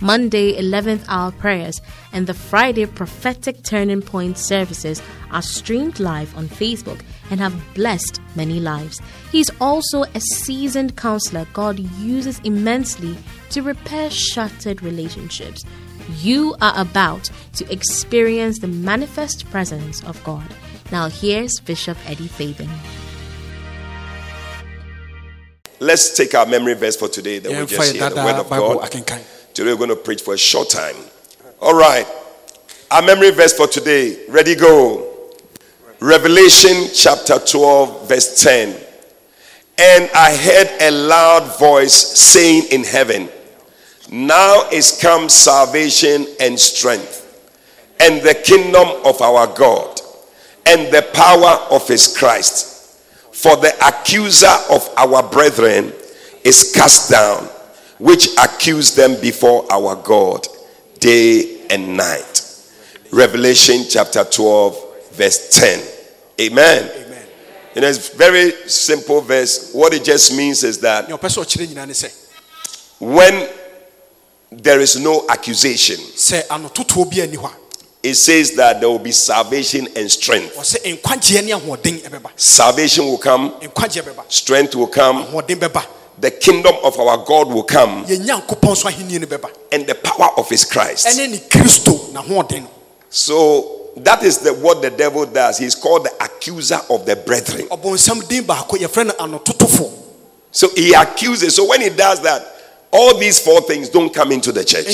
Monday 11th hour prayers, and the Friday prophetic turning point services are streamed live on Facebook and have blessed many lives. He's also a seasoned counselor God uses immensely to repair shattered relationships. You are about to experience the manifest presence of God. Now, here's Bishop Eddie Fabian. Let's take our memory verse for today that we yɛmfa just yɛ hear the word of bible God. Today we're going to preach for a short time. All right. Our memory verse for today. Ready, go. Revelation chapter 12, verse 10. And I heard a loud voice saying in heaven, Now is come salvation and strength, and the kingdom of our God, and the power of his Christ. For the accuser of our brethren is cast down, which accuse them before our God day and night. Revelation chapter 12, verse 10. Amen. amen know, it's very simple verse. What it just means is that nea ɔpɛ sɛ ɔkyerɛ nyinaa ne sɛ when there is no accusation, sɛ anototoɔ bi ani hɔ a it says that there will be salvation and strength. ɔsɛ nkwagyeɛ ne ahoɔden ɛbɛba Salvation will come, strength will come, the kingdom of our God will come, yɛn nyankopɔn so ahenni no bɛba and the power of his Christ. ɛne ne kristo n'ahoɔden no So that is the, what the devil does. He's called the accuser of the brethren. ɔbɔnsam din baako yɛfrɛ no anototofoɔ So he accuses. So when he does that, all these four things don't come into the church.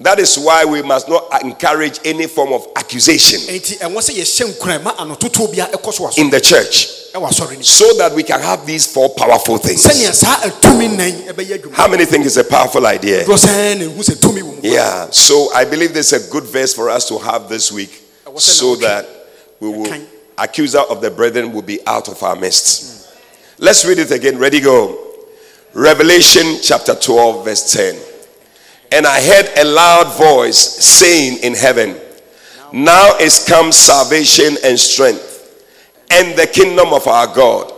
Nti sɛ ɔtoto yɛ saa a, ɛyɛ nneɛma nan ntumi mma asɔre nim That is why we must not encourage any form of accusation nti ɛwɔ sɛ yɛhyɛ nkuran ma anototoɔ bia ɛkɔ so wɔ in the church ɛwɔ asɔre nim so that we can have these four powerful things. sɛnea saa atumi nan ɛbɛyɛ adwuma How many think it's a powerful idea? doɔ sɛn na ehu sɛ tumi wɔ mu Yeah, so I believe this is a good verse for us to have this week so that we will, accuser of the brethren will be out of our midst. Let's read it again. Ready, go. Revelation chapter 12, verse 10. And I heard a loud voice saying in heaven, Now is come salvation and strength, and the kingdom of our God,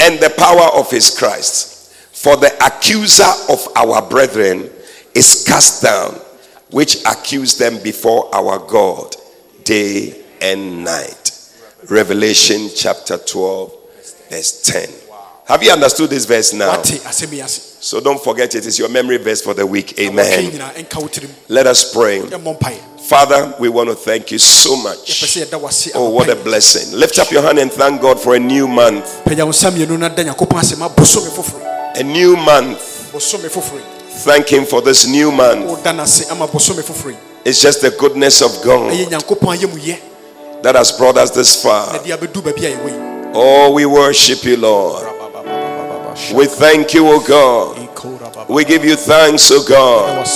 and the power of his Christ. For the accuser of our brethren is cast down, which accused them before our God day and night. Revelation chapter 12, verse 10. Have you understood this verse now? Wate asɛm yi ase So don't forget it is your memory verse for the week. Amen. nyinaa ɛnka wo tirim Let us pray. Father, we want to thank you so much. sɛ yɛda wase Oh, what a blessing. Lift up your hand and thank God for a new month. pagya wo nsa mmienu no da nyankopɔn ase ma bosome foforɔ A new month. Thank Him for this new month. woda no ase ama bosome foforɔ yi It's just the goodness of God ɛyɛ nyankopɔn ayɛ mu yɛ that has brought us this far. de abɛdu baabi a yɛwɔ yi Oh, we worship you, Lord. We thank you, O God. We give you thanks, O God.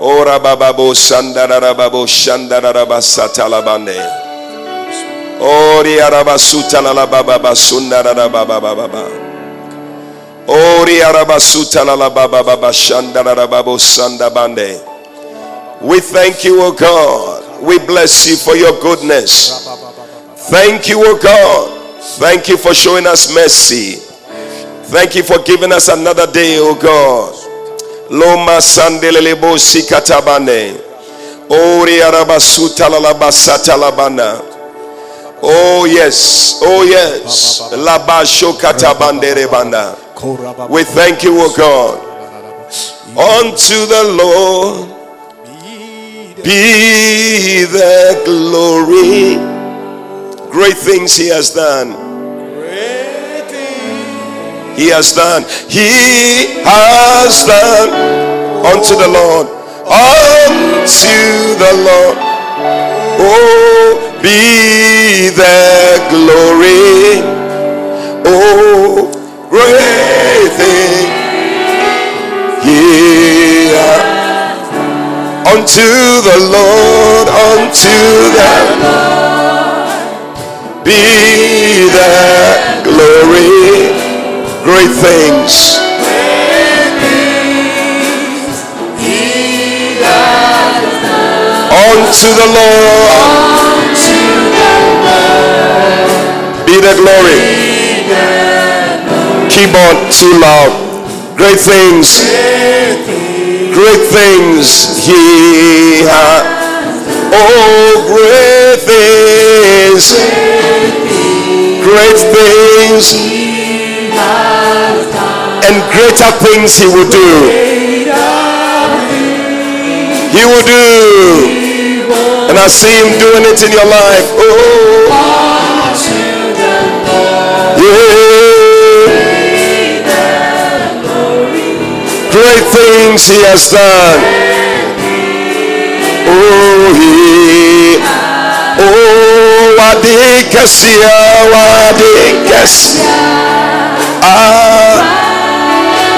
Ora bababo shandarababo shandaraba satalabande. Ori araba sutalala bababa sundaraba bababa. Ori araba sutalala bababa shandarababo sandabande. We thank you, O God. We bless you for your goodness. Thank you, O God. Thank you for showing us mercy. Thank you for giving us another day, O God. Loma sandelelebo sikatabane. Ori arabasuta lalabasata labana. Oh yes, oh yes. Labasho katabanderebanda. We thank you, O God. Unto the Lord be the glory. Great things He has done. He has done. He has done unto the Lord. Unto the Lord. Oh, be the glory. Oh, great thing. Has Unto the Lord, unto the Lord. be great things. Unto the Lord be the glory. Keyboard too loud. Great things. Great things he has. Oh, great things. Great things. And greater things he will do. He will do. And I see him doing it in your life. Oh. Yeah. Great things he has done. Oh, he. Oh, wadikasia, wadikasia. Ah,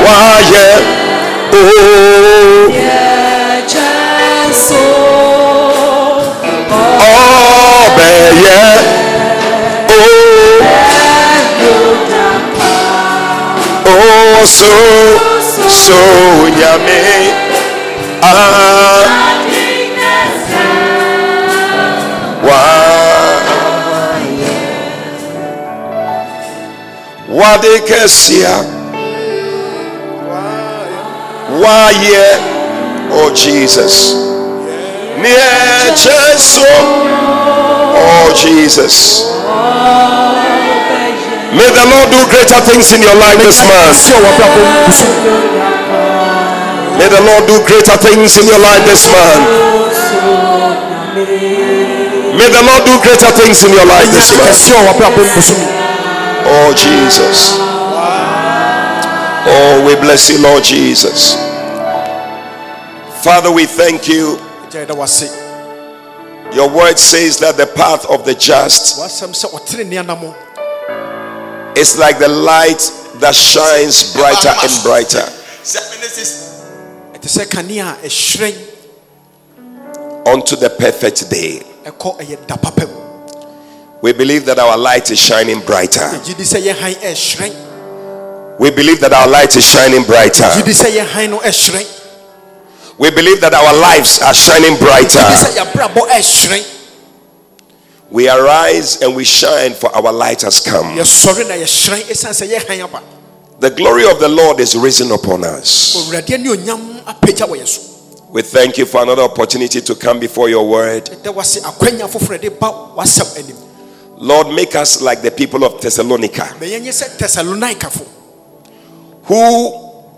why, Oh. ó ó so so nyame á wádé kẹsíà wáyé oh jesus. Oh, Jesus. May the Lord do greater things in your life this month. May the Lord do greater things in your life this month. May the Lord do greater things in your life this month. Oh, Jesus. Oh, we bless you, Lord Jesus. Father, we thank you. Your word says that the path of the just is like the light that shines brighter and brighter. Unto the perfect day. We believe that our light is shining brighter. We believe that our light is shining brighter. We believe that our lives are shining brighter. We arise and we shine, for our light has come. The glory of the Lord is risen upon us. We thank you for another opportunity to come before your word. Lord, make us like the people of Thessalonica, who,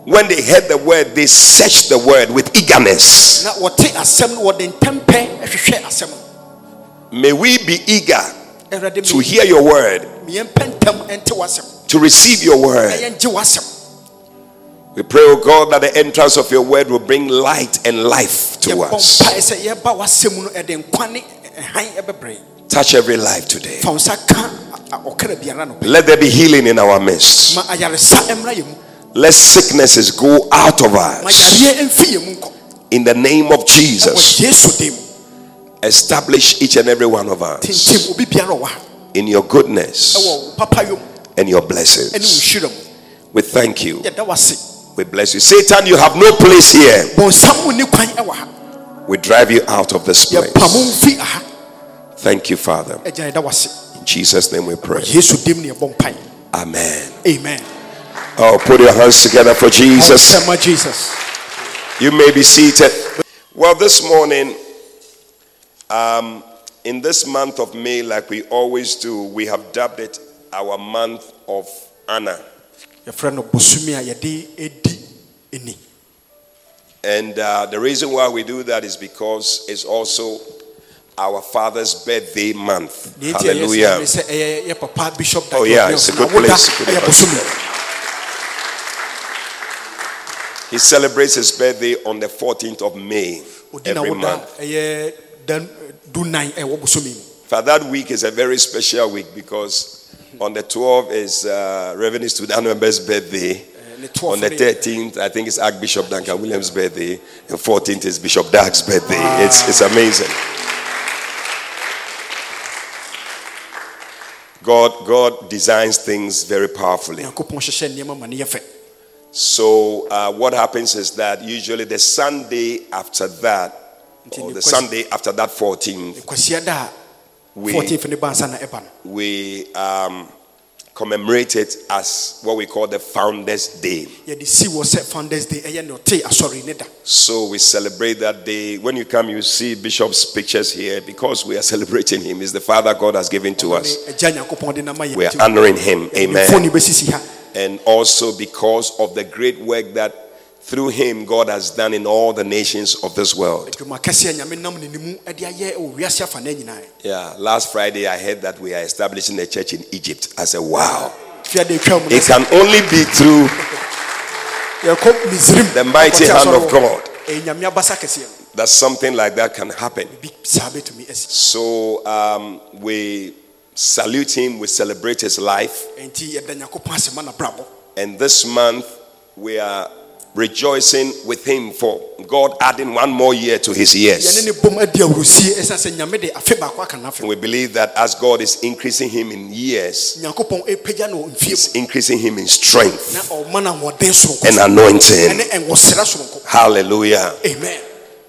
when they heard the word, they searched the word with eagerness. May we be eager to hear your word, to receive your word. We pray, oh God, that the entrance of your word will bring light and life to us. Touch every life today. Let there be healing in our midst. Let sicknesses go out of us. In the name of Jesus, establish each and every one of us in your goodness and your blessings. We thank you. We bless you. Satan, you have no place here. We drive you out of this place. Thank you, Father. In Jesus' name we pray. Amen. Amen. Oh, put your hands together for Jesus. Jesus. You may be seated. Well, this morning, um, in this month of May, like we always do, we have dubbed it our month of Anna. yɛfrɛ no bosome a yɛde And uh, the reason why we do that is because it's also our father's birthday month. Deɛ nti a yɛsɛ Hallelujah. ne sɛ ɛyɛ yɛ papa bishop Oh, yeah, it's a good place. Good place. He celebrates his birthday on the 14th of May every month. ɛyɛ dan du nan ɛwɔ bosome mu For that week is a very special week because on the 12th is uh, Reverend Student member's birthday. Ɛɛ, ne toɔ On the 13th, I think it's Archbishop Duncan Williams' birthday, and 14th is Bishop Dag's birthday. It's, it's amazing. God, God designs things very powerfully. nyankopɔn hyehyɛ nneɛma ma ne yɛ fɛ So, uh, what happens is that usually the Sunday after that, or the Sunday after that 14th, kwasia da a We- 14 ne bansa na ɛba no we um, commemorate it as what we call the Founders' Day. yɛde si wɔ sɛ founders day ɛyɛ ne ɔte ne da So we celebrate that day. When you come, you see Bishop's pictures here because we are celebrating him. He's the Father God has given to us. Ne agya nyankopɔn de nama We are honoring him. Amen. bɛsisi ha And also because of the great work that through him God has done in all the nations of this world. adwuma kɛseɛ a nyame nam ne ne mu de ayɛ wɔ wiase afa no nyinaa Yeah, last Friday I heard that we are establishing a church in Egypt. I said, wow. fiade twa mu no It can only be through The mighty hand of God. ɛyɛ nyame abasa kɛseɛ no that something like that can happen. bi saa bɛtumi asi So um, we salute him, we celebrate his life. enti yɛda nyankopɔn ase ma nabrabɔ And this month we are rejoicing with him for God adding one more year to his years. ne bom adi awurosie ɛsiane sɛ nyame de afe baako aka no afe And we believe that as God is increasing him in years, nyankopɔn ɛpagya no wɔ mfie He's increasing him in strength na ɔma no ahoɔden soronko and anointing. Hallelujah. amen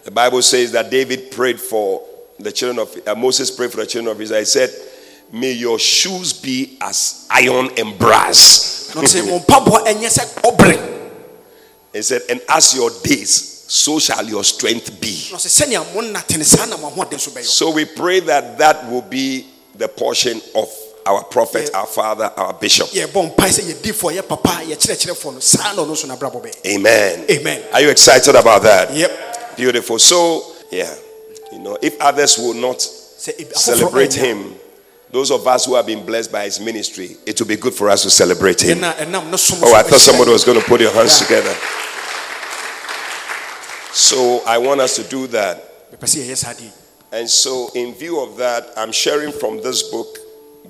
The Bible says that David prayed for the children of uh, Moses prayed for the children of Israel. He said, May your shoes be as iron and brass. He said, And as your days, so shall your strength be. na ɔsɛ sɛnea mo nna tene saa na mo ahoɔden so we pray that that will be the portion of our prophet, our father, our bishop. yɛbɔ mpae sɛ yɛdifoɔ yɛ papa yɛkyerɛkyerɛfoɔ no saa na ɔno nso nabrabɔ bɛyɛ Amen. Amen. Are you excited about that? Yep. Beautiful. So, yeah, you know, if others will not sɛ ebi- afoforɔ celebrate him, those of us who have been blessed by his ministry, it will be good for us to celebrate him. yɛna ɛnam ne som Oh, I thought somebody was going to put your hands together. So I want us to do that. mepɛ sɛ yɛyɛ saa deɛ And so, in view of that, I'm sharing from this book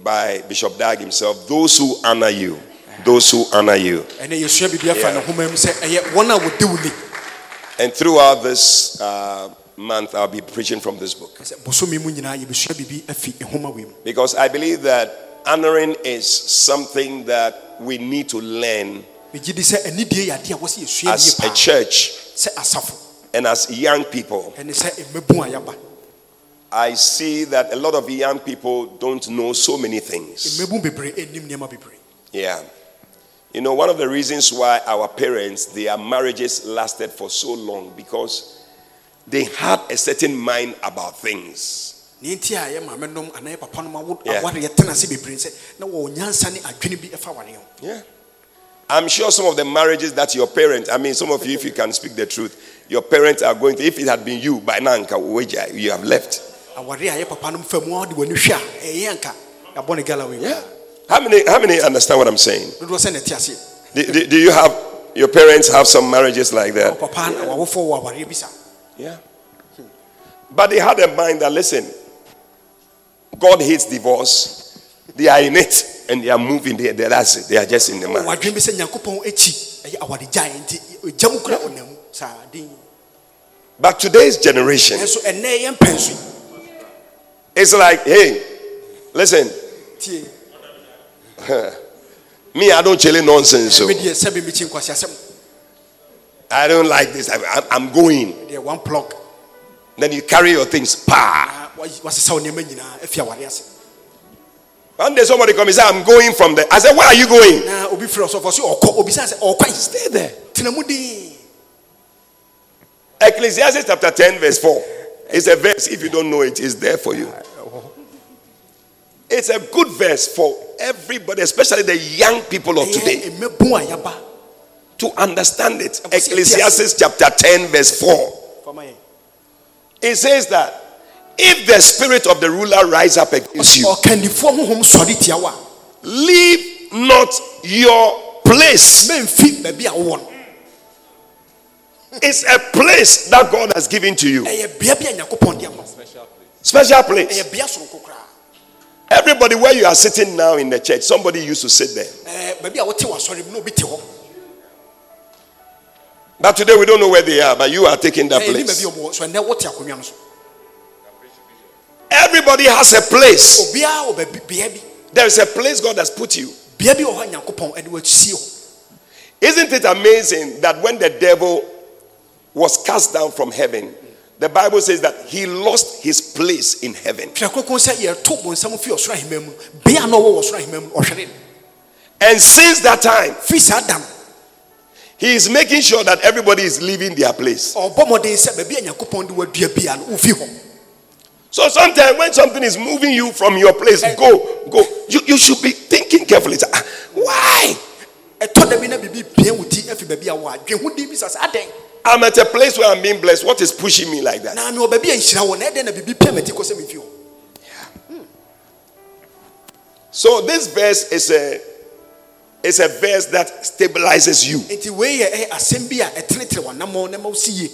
by Bishop Dag himself those who honor you. Those who honor you. ɛnɛ yɛsua biribi afa Yeah. ne homa mu sɛ ɛyɛ wɔn a wɔde wo ni And throughout this uh, month, I'll be preaching from this book. sɛ bosome mu nyinaa yɛbɛsua biribi afi nhoma wei mu Because I believe that honoring is something that we need to learn megye di sɛ anidie yɛ adeɛ a wɔsɛ yɛsua yie as a church and as young people. ɛne eh, sɛ mmabu a yɛaba I see that a lot of young people don't know so many things. Eh, mmabu bebree ɛnnim nneɛma bebree Yeah. You know, one of the reasons why our parents, their marriages lasted for so long because they had a certain mind about things. ne nti a yɛ maame nom anaa yɛ papa nom awo- Yeah. aware yɛtena ase bebree sɛ na wɔwɔ nyansa ne adwene bi ɛfa ware ho Yeah. I'm sure some of the marriages that your parents, I mean, some of you, if you can speak the truth, your parents are going to, if it had been you, by now, you have left. aware a yɛ papa nom fa mu a wode w'ani a ɛyɛ anka yɛabɔ ne gala wei Yeah. How many, how many understand what I'm saying? dodoɔ sɛ ne Do, do, do you have, your parents have some marriages like that? Wo papa na wawofoɔ wɔ awareɛ bi sa Yeah. But they had a mind that, listen, God hates divorce. They are in it and they are moving there. They- That's it. They are just in the marriage. Wadwene bi sɛ nyankopɔn akyi ɛyɛ awaregyae nti ɔgya mu kora ɔnam mu saa den But today's generation, ɛnso ɛnɛ yɛ mpɛnso yi it's like, hey, listen, me, I don't chill in nonsense. So medeɛ sɛbe mekyi nkwaseasɛm I don't like this. I, I'm going. one plug Then you carry your things. Pa. Ah, na wayi- wasesa wo nneɛma nyinaa afi aware ase One day somebody come and say, I'm going from there. I said, Where are you going? na obi Ecclesiastes chapter 10, verse 4. It's a verse. If you don't know it, it's there for you. It's a good verse for everybody, especially the young people of today, to understand it. Ecclesiastes chapter 10, verse 4. It says that if the spirit of the ruler rise up against you, leave not your place. It's a place that God has given to you. ɛyɛ bea bi a nyankopɔn de ama wo. Special place. ɛyɛ bea soronko koraa Everybody where you are sitting now in the church, somebody used to sit there. Ɛɛ, baabi a wote w'asɔre mu na obi te hɔ But today we don't know where they are, but you are taking that ɛyɛ ne baabi place. a ɔmo wɔ so ɛnɛ wɔte akonnwa no so Everybody has a place. obiara wɔ baabi bea bi There is a place God has put you. bea bi wɔ hɔ a nyankopɔn ɛde wɔasie hɔ Isn't it amazing that when the devil was cast down from heaven, the Bible says that he lost his place in heaven. twerɛ kronkron sɛ yɛto bɔ nsɛm fi ɔsoro ahema mu bea a na ɔwɔ wɔ ɔsoro ahema mu ɔhwere no And since that time, he is making sure that everybody is leaving their place. ɔbɔ mmɔden sɛ baabi a nyankopɔn de wadua bia no wofi hɔ So sometimes when something is moving you from your place, go, go. You, you should be thinking carefully. "Ah, Why? Ɛtɔ da bi na biribi pia wo ti afi baabi a wɔ a dwe ho din bi sa sɛ adɛn I'm at a place where I'm being blessed. What is pushing me like that? na mewɔ baabi a nhyira wɔ na ɛdɛn na biribi pia mati kɔ sɛ mefi So this verse is a is a verse that stabilizes you. enti wei yɛ ɛyɛ asɛm a ɛtenetene w'anammɔ na ma wo si yie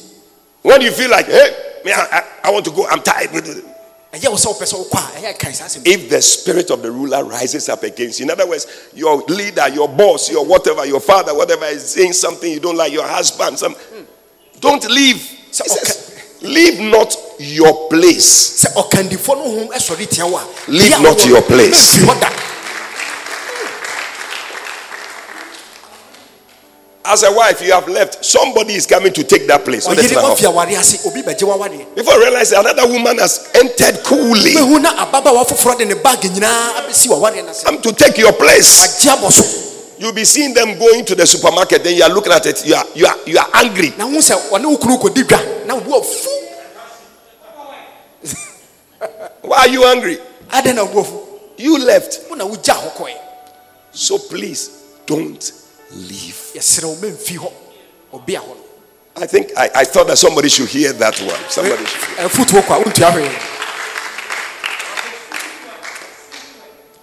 When you feel like, hey, me, I, I, I want to go, I'm tired. ɛyɛ wo sɛ wopɛ sɛ wokɔ a ɛyɛ kae saa asɛm If the spirit of the ruler rises up against you, in other words, your leader, your boss, your whatever, your father, whatever is saying something you don't like, your husband, some, don't leave. So, says, leave not your place. sɛ ɔkandifoɔ no hom ɛsɔre tia Leave not your place. da hmm. As a wife, you have left. Somebody is coming to take that place. So let's ɔyere laugh wafi off. aware ase obi bɛgye wawareɛ Before you realize another woman has entered coolly, mehu na ababaawa foforɔ de ne baage nyinaa abɛsi wawareɛ no ase come to take your place. Agye abɔ so You'll be seeing them going to the supermarket, then you are looking at it, you are you are you are angry. na ho sɛ ɔne wo kunu kɔdi dwa na wobu afu Why are you angry? na wobu afu You left. wo na wogya hɔ kɔɛ So please don't leave. yɛserɛ wo mɛmfi hɔ ɔbea hɔ I think I, I thought that somebody should hear that one. Somebody should.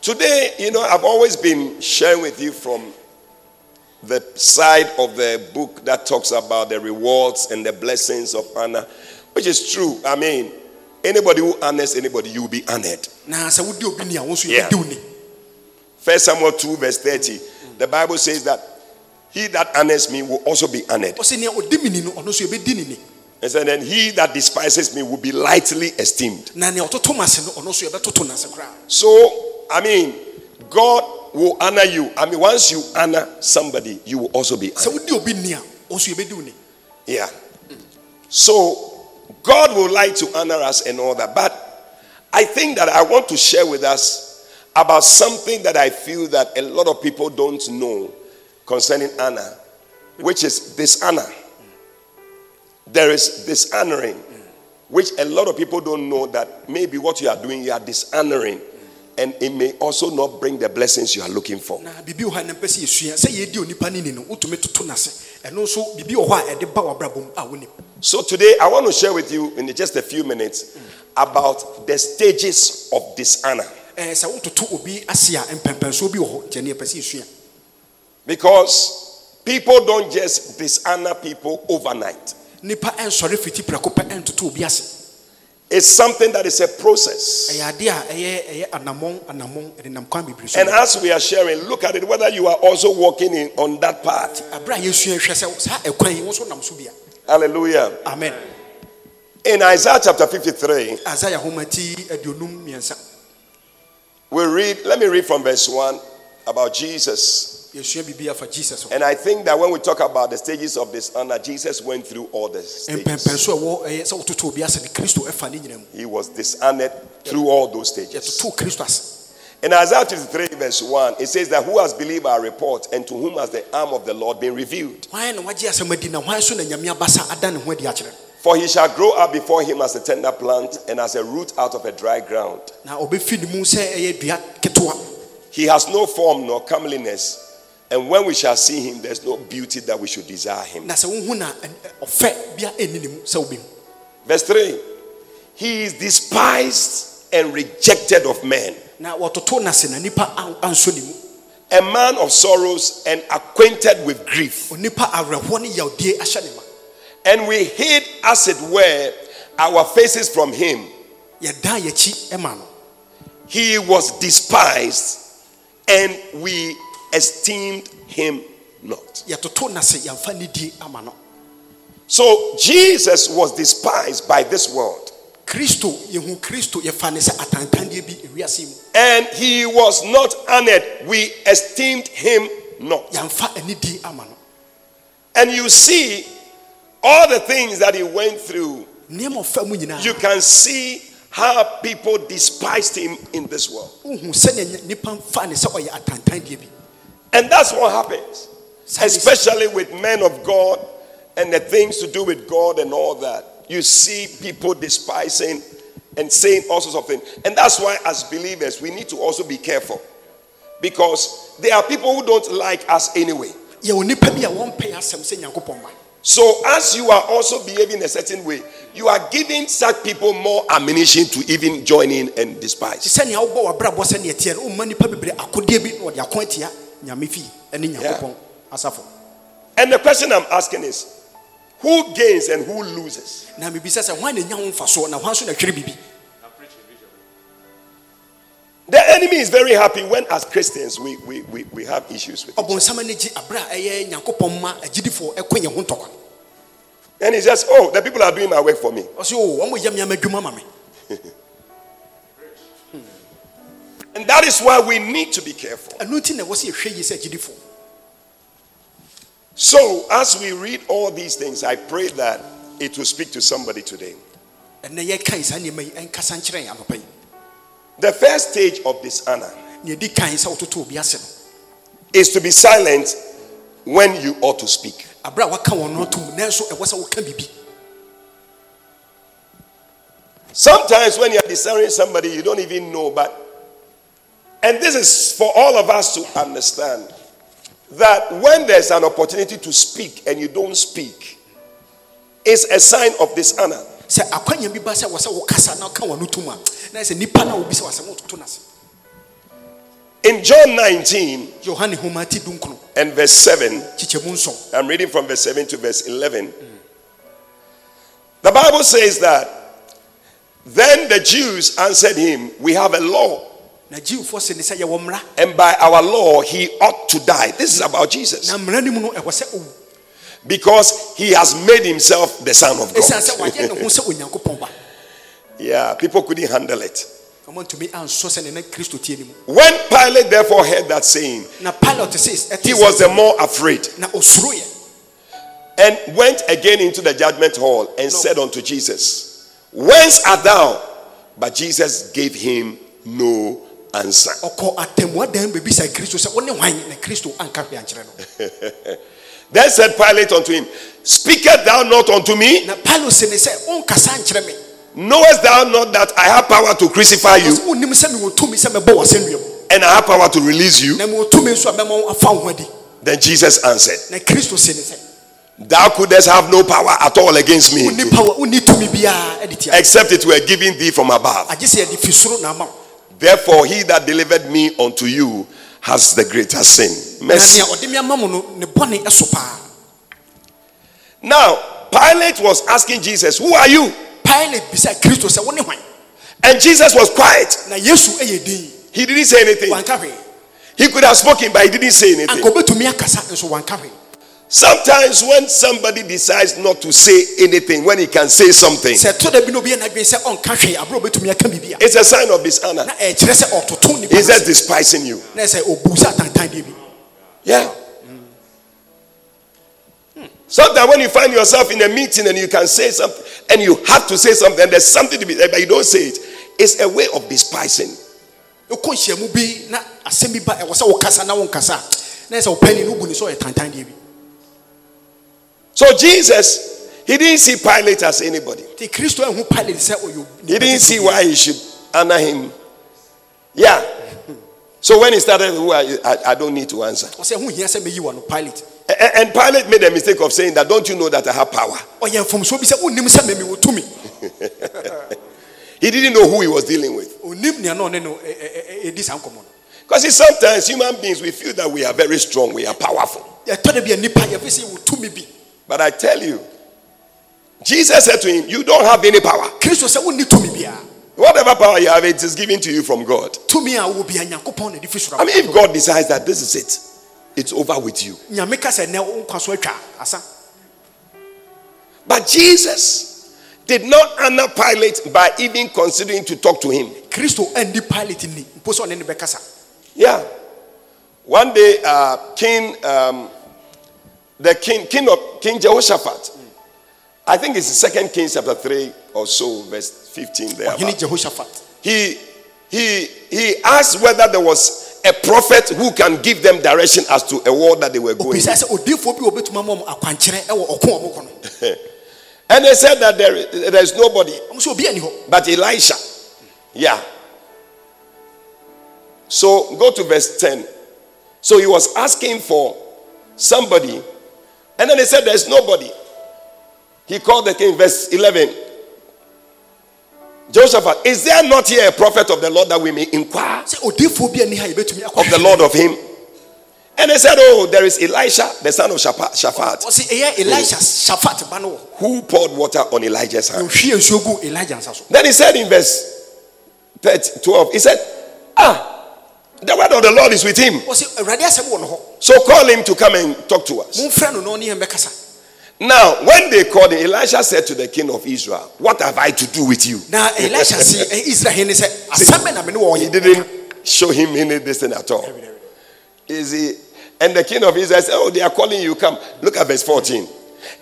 Today, you know, I've always been sharing with you from the side of the book that talks about the rewards and the blessings of honor, which is true. I mean, anybody who honors anybody, you will be honored. na sɛ wodi obi ni a wo nso Yeah. yɛdi wo ni First Samuel 2, verse 30. The Bible says that he that honors me will also be honored. ɔsɛ nea ɔdi me ni no ɔno nso yɛbɛdi And so then he that despises me will be lightly esteemed. na nea ɔtoto m ase no ɔno nso yɛbɛtoto no ase koraa So, I mean, God will honor you. I mean, once you honor somebody, you will also be honored. wodi obi ni a wo nso yɛbɛdi wo ni Yeah. So, God will like to honor us and all that. But I think that I want to share with us about something that I feel that a lot of people don't know concerning honor, which is dishonor. There is dishonoring, which a lot of people don't know that maybe what you are doing, you are dishonoring, and it may also not bring the blessings you are looking for. na biribi wɔ hɔ a na mpɛ sɛ yɛsua sɛ yɛdi onipa no ni no wotumi toto no ase ɛno nso biribi wɔ hɔ a ɛde ba w'abrabɔ mu a wonim So today I want to share with you in just a few minutes about the stages of dishonor. ɛɛ sɛ wototo obi ase a mpɛmpɛnsoɔ bi wɔ hɔ nti ɛne yɛpɛ sɛ yɛsua Because people don't just dishonor people overnight. It's something that is a process. ɛyɛ ade a ɛyɛ ɛyɛ anammɔn anammɔn ɛde nam kwan bebree so And as we are sharing, look at it whether you are also walking in on that path. aberɛ a yɛsua hwɛ sɛ saa ɛkwan yi wo nso nam so bia Hallelujah. amen In Isaiah chapter 53, isaia homa ti aduonum mmiɛnsa we read, let me read from verse 1 about Jesus. Yɛsua biribi afa jesus And I think that when we talk about the stages of dishonor, Jesus went through all the stages. mpɛmpɛnso a ɛwɔ ɛyɛ sɛ wototo obi ase ne kristo ɛfa ne nyina mu He was dishonored through all those stages. yɛtoto kristo ase In Isaiah 53, verse 1, it says that who has believed our report and to whom has the arm of the Lord been revealed? hwan na wagye asɛm adi na hwan so na nyame abasa ada ne ho adi akyerɛ For he shall grow up before him as a tender plant and as a root out of a dry ground. na ɔbɛfi ne mu sɛ ɛyɛ dua He has no form nor comeliness, and when we shall see him, there's no beauty that we should desire him. na sɛ wohu na ɛ- ɛ- ɔfɛ bia ɛnni ne mu sɛ wobɛhu Verse 3 He is despised and rejected of men, na wɔtoto no ase na nipa an- ansɔ ne mu a man of sorrows and acquainted with grief. onipa awerɛhoɔ ne yawdie ahyɛ ne ma And we hid, as it were, our faces from him. yɛdan yɛkyi ɛma no He was despised, and we esteemed him not. yɛtoto no ase yɛmfa ne die ama no So Jesus was despised by this world. kristo yɛhu kristo yɛfa ne sɛ atantandeɛ bi ewiase mu And he was not honored. We esteemed him not. yɛmfa ani din ama no And you see all the things that he went through. nneɛma ɔfa mu nyinaa You can see how people despised him in this world. Wohu sɛnea nipa mfa ne sɛ ɔyɛ atantandeɛ bi And that's what happens, especially with men of God and the things to do with God and all that. You see people despising and saying all sorts of things. And that's why, as believers, we need to also be careful because there are people who don't like us anyway. yɛwɔ nipa bi a wɔmpɛ asɛm sɛ nyankopɔn ma So, as you are also behaving a certain way, you are giving such people more ammunition to even join in and despise. Sɛnea wobɔ w'abrabɔ sɛnea ɛteɛ no womma nipa bebree akodeɛ bi na wɔde ako atia nyame fii ne nyankopɔn asafo And the question I'm asking is who gains and who loses? na mebisa sɛ hwan na ɛnya ho mfasoɔ na hwan so na hwere biribi The enemy is very happy when, as Christians, we, we, we, we have issues with it. ɔbɔnsam ani gye aberɛ a ɛyɛ nyankopɔn ma agyidifoɔ ɛkɔ yɛn ho ntɔkwa And he says, Oh, the people are doing my work for me. Oh, And that is why we need to be careful. ɛno nti na ɛwɔ sɛ yɛhwɛ yi sɛ agyidifoɔ So, as we read all these things, I pray that it will speak to somebody today. ɛnɛ yɛkan saa nneɛma yi ɛnkasa nkyerɛ yɛn anɔpa yi The first stage of dishonor nea ɛdi kan sɛ wototo obi ase no is to be silent when you ought to speak. aberɛ a waka wɔn no atom nanso ɛwɔ sɛ woka biribi Sometimes when you are discerning somebody, you don't even know, but and this is for all of us to understand that when there's an opportunity to speak and you don't speak, it's a sign of dishonor. sɛ akwanya bi ba sɛ wɔ sɛ wokasa na woka wɔn tom a na sɛ nipa no a wobi sɛ wasɛm wototo no ase In John 19 yohane homa ti dunkron and verse 7, kyikyɛmu nson I'm reading from verse 7 to verse 11. The Bible says that then the Jews answered him, We have a law, na jiwfoɔ se ne sɛ yɛwɔ mmara and by our law he ought to die. This is about Jesus na mmara no mu no ɛwɔ sɛ owu because he has made himself the Son of God. wayɛ ne ho sɛ onyankopɔn ba yeah, people couldn't handle it. ɔma ntumi ansɔ sɛ ne na kristo tie no mu When Pilate therefore heard that saying, na pilate se he was the more afraid and went again into the judgment hall and said unto Jesus, Whence art thou? But Jesus gave him no answer. ɔkɔ atemmuadan bebisa kristo sɛ wo ne hwan na kristo anka hwee ankyerɛ no Then said Pilate unto him, Speakest thou not unto me? na pilate se ne sɛ me Knowest thou not that I have power to crucify you Ɔsɛ wonnim sɛ tumi sɛ mɛbɔ w'asɛnnua and I have power to release you? na tumi nso a mɛma wo afa wo ho adi Then Jesus answered, na kristo se ne Thou couldst have no power at all against me, wonni power wonni tumi biara de tia except it were given thee from above. Agye sɛ yɛde fi soro na ama wo Therefore, he that delivered me unto you has the greater sin. Mercy. nea ɔde me ama mo no ne bɔne ɛso paa Now, Pilate was asking Jesus, Who are you? pilate bisa kristo sɛ wo ne hwan And Jesus was quiet. He didn't say anything. He could have spoken, but he didn't say anything. Sometimes, when somebody decides not to say anything, when he can say something, sɛ ɛtɔ da bi na obi yɛ n'adwene sɛ ɔnka hwee aberɛ a wobɛtumi aka biribi a it's a sign of dishonor. na ɛkyerɛ sɛ ɔtoto nipa He's no just despising you. na sɛ ɔbu sɛ atantandeɛ bi Yeah. Sometimes when you find yourself in a meeting and you can say something and you have to say something, and there's something to be said, but you don't say it, it's a way of despising. So Jesus, he didn't see Pilate as anybody. nti kristo ahu pilate sɛ ɔyɛ He didn't see why he should honor him. Yeah. So when he started, who are you? I, I don't need to answer. ɔsɛ ho hia sɛ mɛyi wɔ no pilate A- a- And Pilate made a mistake of saying that, don't you know that I have power? ɔyɛ mfomsoɔ bi sɛ wonnim sɛ memi wɔ tumi He didn't know who he was dealing with. Because see, sometimes human beings, we feel that we are very strong, we are powerful. Yɛtɔ da bi a nnipa yɛfɛ sɛ yɛwɔ tumi bi But I tell you, Jesus said to him, You don't have any power. kristo sɛ wonni tumi biara Whatever power you have, it is given to you from God. tumi a wɔ bia nyankopɔn na de I mean, if God decides that this is it, it's over with you. nyame ka sɛ nɛ wo nkwa so atwa asa But Jesus did not honor Pilate by even considering to talk to him. kristo andi pilate ni mpo sɛ ɔne ne bɛkasa Yeah. One day, uh, King, um, the king, king of King Jehoshaphat, I think it's second King chapter three or so, verse fifteen. Oh, there, ɔhene jehoshaphat he he he asked whether there was a prophet who can give them direction as to a war that they were going. obisa sɛ odiifoɔ bi a obɛtumi ama ɔmo akwankyerɛ ɛwɔ ɔko a ɔmo kɔ no And they said that there, there is nobody ɔmo sɛ obi ani hɔ but Elisha. Yeah. So go to verse 10. So he was asking for somebody, and then he said there's nobody. He called the king, verse 11. Jehoshaphat, is there not here a prophet of the Lord that we may inquire sɛ odiifoɔ bi ani ha yɛbɛtumi of the Lord of him? And they said, Oh, there is Elisha, the son of Shaphat, Shaphat ɔsi ɛyɛ elisha shaphat ba no wɔ who poured water on Elijah's hand. ohwie nsuo gu elijah nsa so Then he said in verse 12, he said, Ah, the word of the Lord is with him. ɔsi awurade asɛm wɔ no hɔ So call him to come and talk to us. momfrɛ no na ɔne yɛn bɛkasa Now, when they called him, Elisha said to the king of Israel, What have I to do with you? Now, elisha ɛ, eh, israel hene sɛ asɛm bɛ na me ne He didn't show him any this thing at all. Is he? And the king of Israel said, Oh, they are calling you, come. Look at verse 14.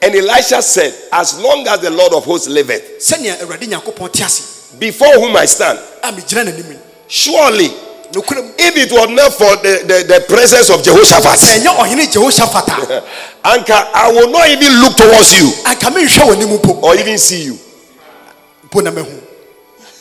And Elisha said, As long as the Lord of hosts liveth, sɛnea awurade nyankopɔn te ase before whom I stand, a megyina n'anim yi surely, if it was not for the, the, the presence of Jehoshaphat, jehoshaphat ah. Anka, I will not even look towards you anka menhwɛ w'anim mpo or even see you.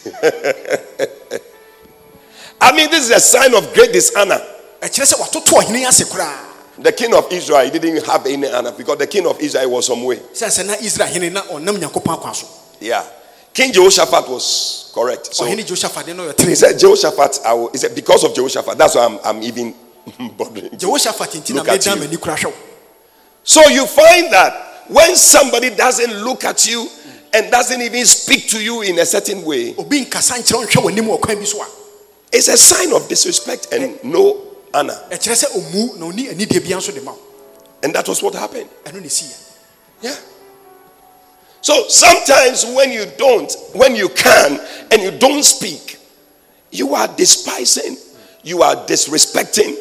I mean, this is a sign of great dishonor. ɛkyerɛ sɛ watoto ɔhene yi ase koraa The king of Israel he didn't have any honor because the king of Israel was some way. sɛ sɛ israel hene na ɔnam nyankopɔn akwan so Yeah. King Jehoshaphat was correct. So ɔhene jehoshaphat no he said, Jehoshaphat, I will, he said, because of Jehoshaphat, that's why I'm, I'm even bothering. jehoshaphat Look at you. So you find that when somebody doesn't look at you and doesn't even speak to you in a certain way, obi nkasa nkyerɛ wo nhwɛ w'anim wɔ kwan bi so a it's a sign of disrespect and eh. no honor. ɛkyerɛ sɛ ɔmu na ɔni anidie bia nso de ma wo And that was what happened. ɛno ne siiɛ Yeah. So sometimes when you don't, when you can, and you don't speak, you are despising, you are disrespecting,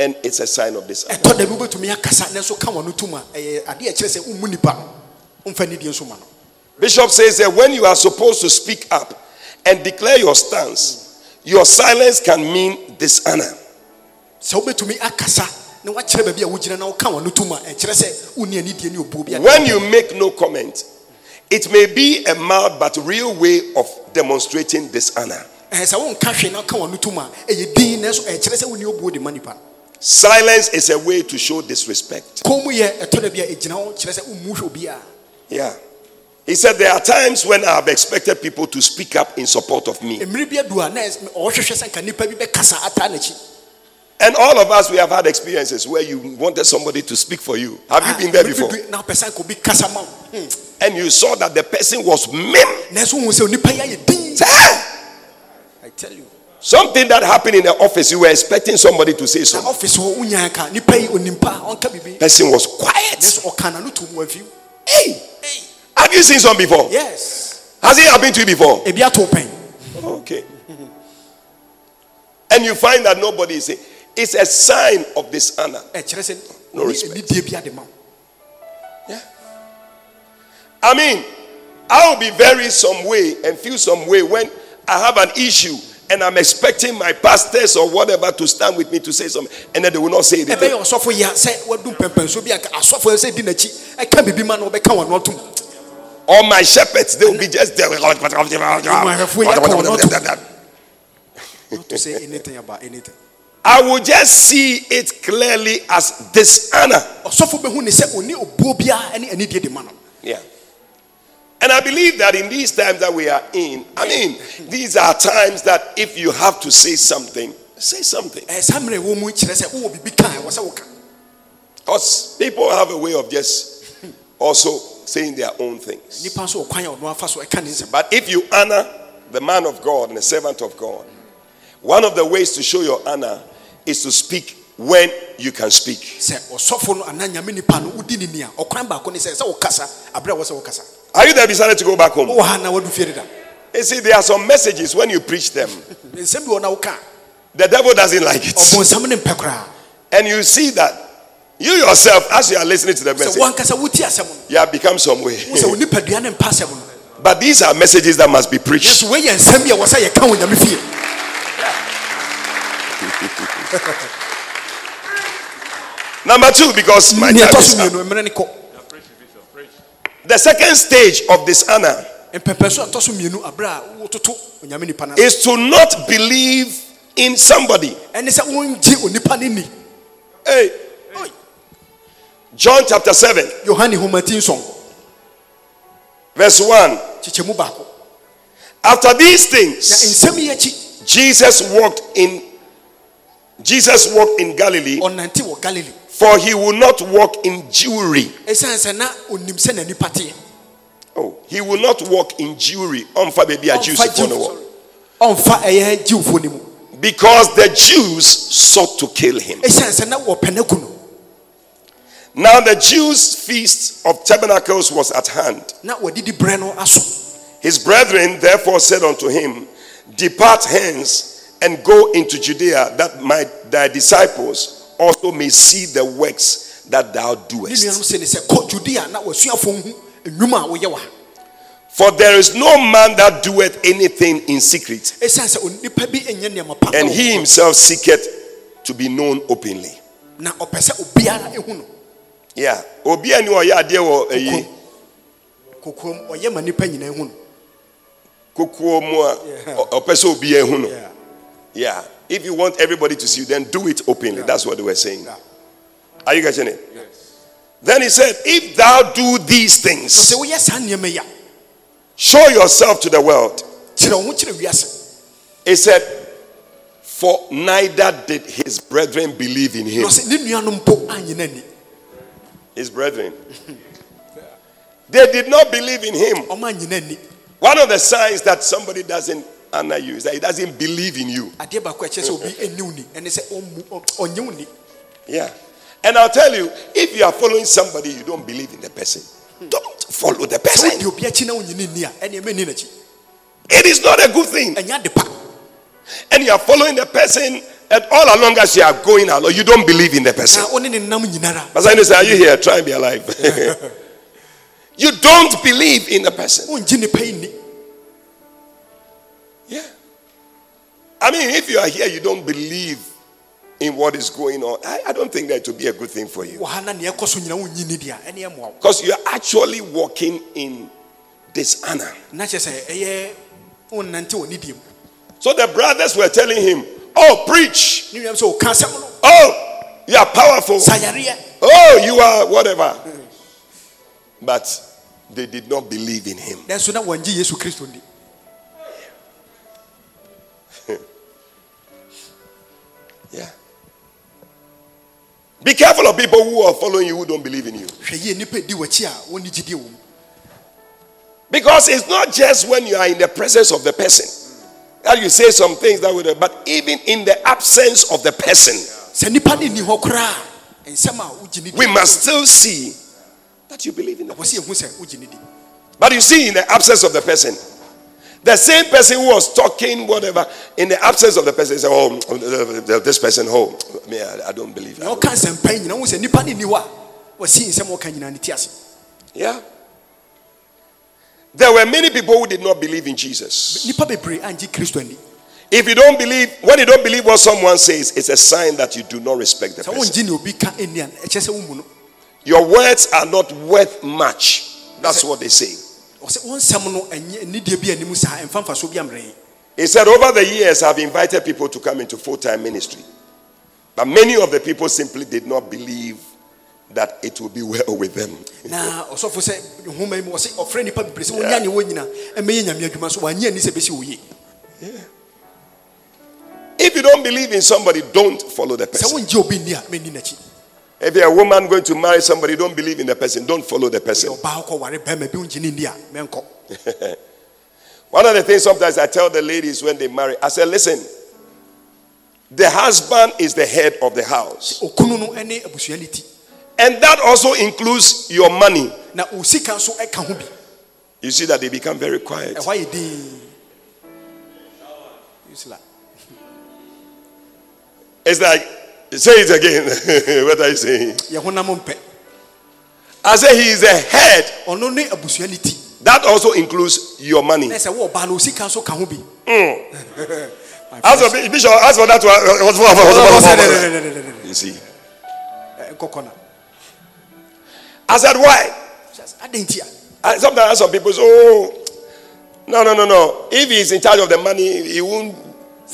and it's a sign of this. ɛtɔ da bi wobɛtumi akasa nanso ka wɔ no tom a ɛyɛ adeɛ a ɛkyerɛ sɛ wommu nipa no womfa nidie nso ma Bishop says that when you are supposed to speak up and declare your stance, your silence can mean dishonor. sɛ wobɛtumi akasa na woakyerɛ baabi a wogyina na woka wɔ no tom a ɛkyerɛ sɛ wonni anidie ne ɔbuo When you make no comment, it may be a mild but real way of demonstrating dishonor. Eh, ɛɛ sɛ wonka hwee na woka wɔ no tom a eh, ɛyɛ din nanso ɛkyerɛ eh, sɛ wonni ɔbuo de ma nipa no Silence is a way to show disrespect. kɔn mu yɛ ɛtɔ da bi a ɛgyina hɔ kyerɛ sɛ wommu hwɛ obiara Yeah. He said, There are times when I have expected people to speak up in support of me. And all of us, we have had experiences where you wanted somebody to speak for you. Have you been there Ah, before? mmerɛ bi na wopɛ sɛ nka obi kasa ma wo Hmm. And you saw that the person was mem. nanso wohu sɛ onipa yi ayɛ din Say, I tell you Something that happened in the office, you were expecting somebody to say something. ɔfis hɔ wonya ka nipa yi onimpa ɔnka biribi Person was quiet. nanso ɔka na no tom wafiw Hey, have you seen some before? yes Has it happened to you before? ebi ato pɛn Okay. And you find that nobody is saying it's a sign of dishonor. No respect. anidie bi ade ma wo I mean, I will be very some way and feel some way when I have an issue and I'm expecting my pastors or whatever to stand with me to say something, and then they will not say anything. ɔsɔfo yi a sɛ wadu mpɛmpɛnso bi a asɔfo sɛ di n'akyi ɛka biribi ma na wɔbɛka wɔn no atom Or my shepherds, they will be just there. not to say anything about anything I will just see it clearly as dishonor. ɔsɔfo bɛhu ne sɛ ɔne obuo biara ne anidie de ma no Yeah. And I believe that in these times that we are in, I mean, these are times that if you have to say something, say something. ɛɛ saa mmerɛ ɛwɔ mu kyerɛ sɛ wowɔ biribi ka ɛwɔ sɛ woka Because people have a way of just also saying their own things. nipa nso wɔ kwan a ɔno afa so ɛka ne nsɛm But if you honor the man of God and the servant of God, one of the ways to show your honor is to speak when you can speak. sɛ ɔsɔfo no anaa nyame nipa no wodi ne ni a ɔkwan baako ne sɛ sɛ wokasa aberɛ a wɔ sɛ wokasa Are you there decided to go back home? wowɔ ha na wadu fie deda You see, there are some messages when you preach them, nsɛm bi wɔ na woka the devil doesn't like it. ɔbonsam ne mpɛ koraa And you see that you yourself, as you are listening to the message, woankasa wotie asɛm no you have become some way. wo sɛ wo nipadua ne mpa asɛm no But these are messages that must be preached. Yesu woyɛ nsɛm bi a wɔ sɛ yɛka wɔ nyame fie Number two, because my time is up. mmienu mmerɛ ne kɔ The second stage of dishonor mpɛpɛ so a ɛtɔ so mmienu aberɛ a wototo onyame nipa no ase. is to not believe in somebody. ɛne sɛ wongye onipa Hey, John chapter 7, yohane homati verse 1. After these things, nsɛm yi akyi Jesus walked in Jesus walked in Galilee, for he would not walk in Jewry. ɛsiane sɛ na onim sɛ n'anipa teɛ Oh, he will not walk in Jewry. Ɔmfa baabi a Jews ɔmfa fo no Jiw- wɔ. ɔmfa ɛyɛ jiwfoɔ no mu Because the Jews sought to kill him. ɛsiane sɛ na wɔpɛ no ku no Now the Jews' feast of tabernacles was at hand. na wɔdidi berɛ no aso His brethren therefore said unto him, Depart hence and go into Judea, that my thy disciples also may see the works that thou doest. sɛ ne sɛ kɔ judea na wasuafoɔ hu nnwuma a woyɛ wɔ ha For there is no man that doeth anything in secret, ɛsiane sɛ onipa bi ɛnyɛ nneɛma pa and he himself seeketh to be known openly. na ɔpɛ sɛ obiara ɛhu Yeah. Obi ani ɔyɛ adeɛ wɔ ɛyi kokoom ɔyɛ ma nipa no kukuo mu a Yeah. ɔ- ɔpɛ sɛ obi ehu no. Yeah. Yeah. If you want everybody to see you, then do it openly. That's what they were saying. Yeah. Are you getting it? Then he said, If thou do these things, sɛ woyɛ saa nneɛma show yourself to the world. kyerɛ wo ho kyerɛ wiase He said, For neither did his brethren believe in him. ɔsɛ ne nuanom mpo anyina ni His brethren. They did not believe in him. ɔma anyina ni One of the signs that somebody doesn't honor you is that he doesn't believe in you. adeɛ baako a ɛkyerɛ sɛ obi ɛni wo ni ɛne sɛ ɔmmu- ɔ- ɔnyɛ Yeah. And I'll tell you, if you are following somebody, you don't believe in the person. Don't follow the person. wode obi akyi na wonyini ni a ɛne ɛmɛni n'akyi It is not a good thing. ɛnyɛ ade pa And you are following the person, and all along as you are going along, you don't believe in the person. na wo ne ne nam nyinara Pastor Inu say, Are you here? Try and be alive. you don't believe in the person. I mean, if you are here, you don't believe in what is going on. I, I don't think that it will be a good thing for you. wɔ ha na neɛ ɛkɔ so nyina wonyi ni deɛ a ɛne ɛmmoa wo Because you are actually walking in dishonor. na kyerɛ sɛ ɛyɛ wonnante wɔ ne die mu So the brothers were telling him, Oh, preach. ne nuam sɛ ɔka asɛm no Oh, you are powerful. Oh, you are whatever. But they did not believe in him. Be careful of people who are following you who don't believe in you. hwɛ yie nipa di w'akyi a wɔnni gyidie wɔ mu Because it's not just when you are in the presence of the person that you say some things that would, but even in the absence of the person, sɛ nipa ne nni hɔ koraa a nsɛm a wogye ne di we must still see that you believe in the person. sɛ yɛhu sɛ wogye ne di But you see, in the absence of the person, the same person who was talking, whatever, in the absence of the person, say, Oh, this person, oh, me, I, don't believe. I na don't ɔka nsɛmpa yi nyina wohu sɛ nipa ne nni hɔ a wɔsi nsɛm a wɔka nyinaa ne ti ase Yeah. There were many people who did not believe in Jesus. nipa bebree angye kristo ani If you don't believe, when you don't believe what someone says, it's a sign that you do not respect the person. wongye ne obi ka ani a ɛkyerɛ sɛ womu no Your words are not worth much. That's what they say. Ɔsɛ wo nsɛm no ɛnyɛ nidie bi anim saa ɛmfa mfa so bi ammerɛ He said, Over the years, I've invited people to come into full time ministry. But many of the people simply did not believe that it will be well with them. na ɔsɔfo sɛ nhoma yi mu ɔsɛ ɔfrɛ nipa bebree sɛ wonya ne wɔ nyina ɛmɛyɛ nyame adwuma so wanyɛ ani sɛ bɛsi wo yie If you don't believe in somebody, don't follow the person. If you're a woman going to marry somebody, don't believe in the person, don't follow the person. ɔbaa kɔware bɛrima bi wongye ne nni a mɛnkɔ One of the things sometimes I tell the ladies when they marry, I say, listen, the husband is the head of the house. okunu no ne abusua ne ti And that also includes your money. na o sika nso ka ho bi You see that they become very quiet. ɛhɔ ayɛ din You see like, It's like, say it again. what are you saying? yɛ honam mpɛ I say he is a head. ɔno ne abusua ne That also includes your money. na sɛ wɔ ɔbaa no o sika nso ka ho bi As for Bishop, as for that one, you see. I said, why? adɛn nti a And sometimes some people say, oh, no, no, no, no. If he's in charge of the money, he won't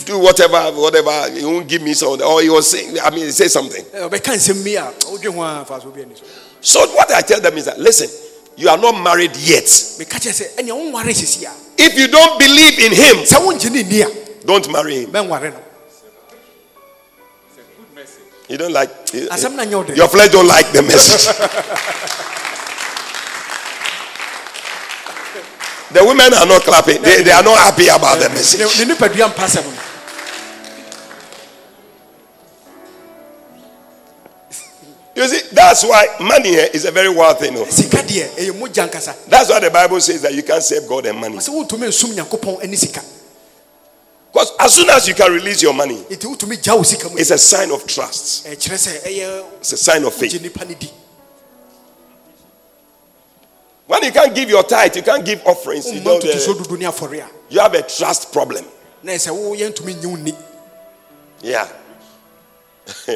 do whatever, whatever. He won't give me something. Or he was saying, I mean, say something. Ɛ, ɔbɛka nsɛm mi a wodwe ho a fa so obi ani so So what I tell them is that, listen, you are not married yet. meka kyerɛ sɛ ɛnea wonware sisi a If you don't believe in him, sɛ wongye ne nni a don't marry him. You don't like eh, na nyɛ your flesh don't like the message. the women are not clapping. They, they are not happy about the message. ne ne nipadua mpa You see, that's why money is a very wild thing. ɛyɛ That's why the Bible says that you can't save God and money. sɛ wotumi nsum nyankopɔn ani sika Because as soon as you can release your money, nti wotumi gya wo sika mu it's a sign of trust. Eh, ɛyɛ It's a sign of faith. Nipa ne di When you can't give your tithe, you can't give offerings. You, womma know, ntotosoɔ eh, the- dudu ne afɔre a you have a trust problem. na ɛsɛ woyɛ oh, ntumi nye wo ni Yeah.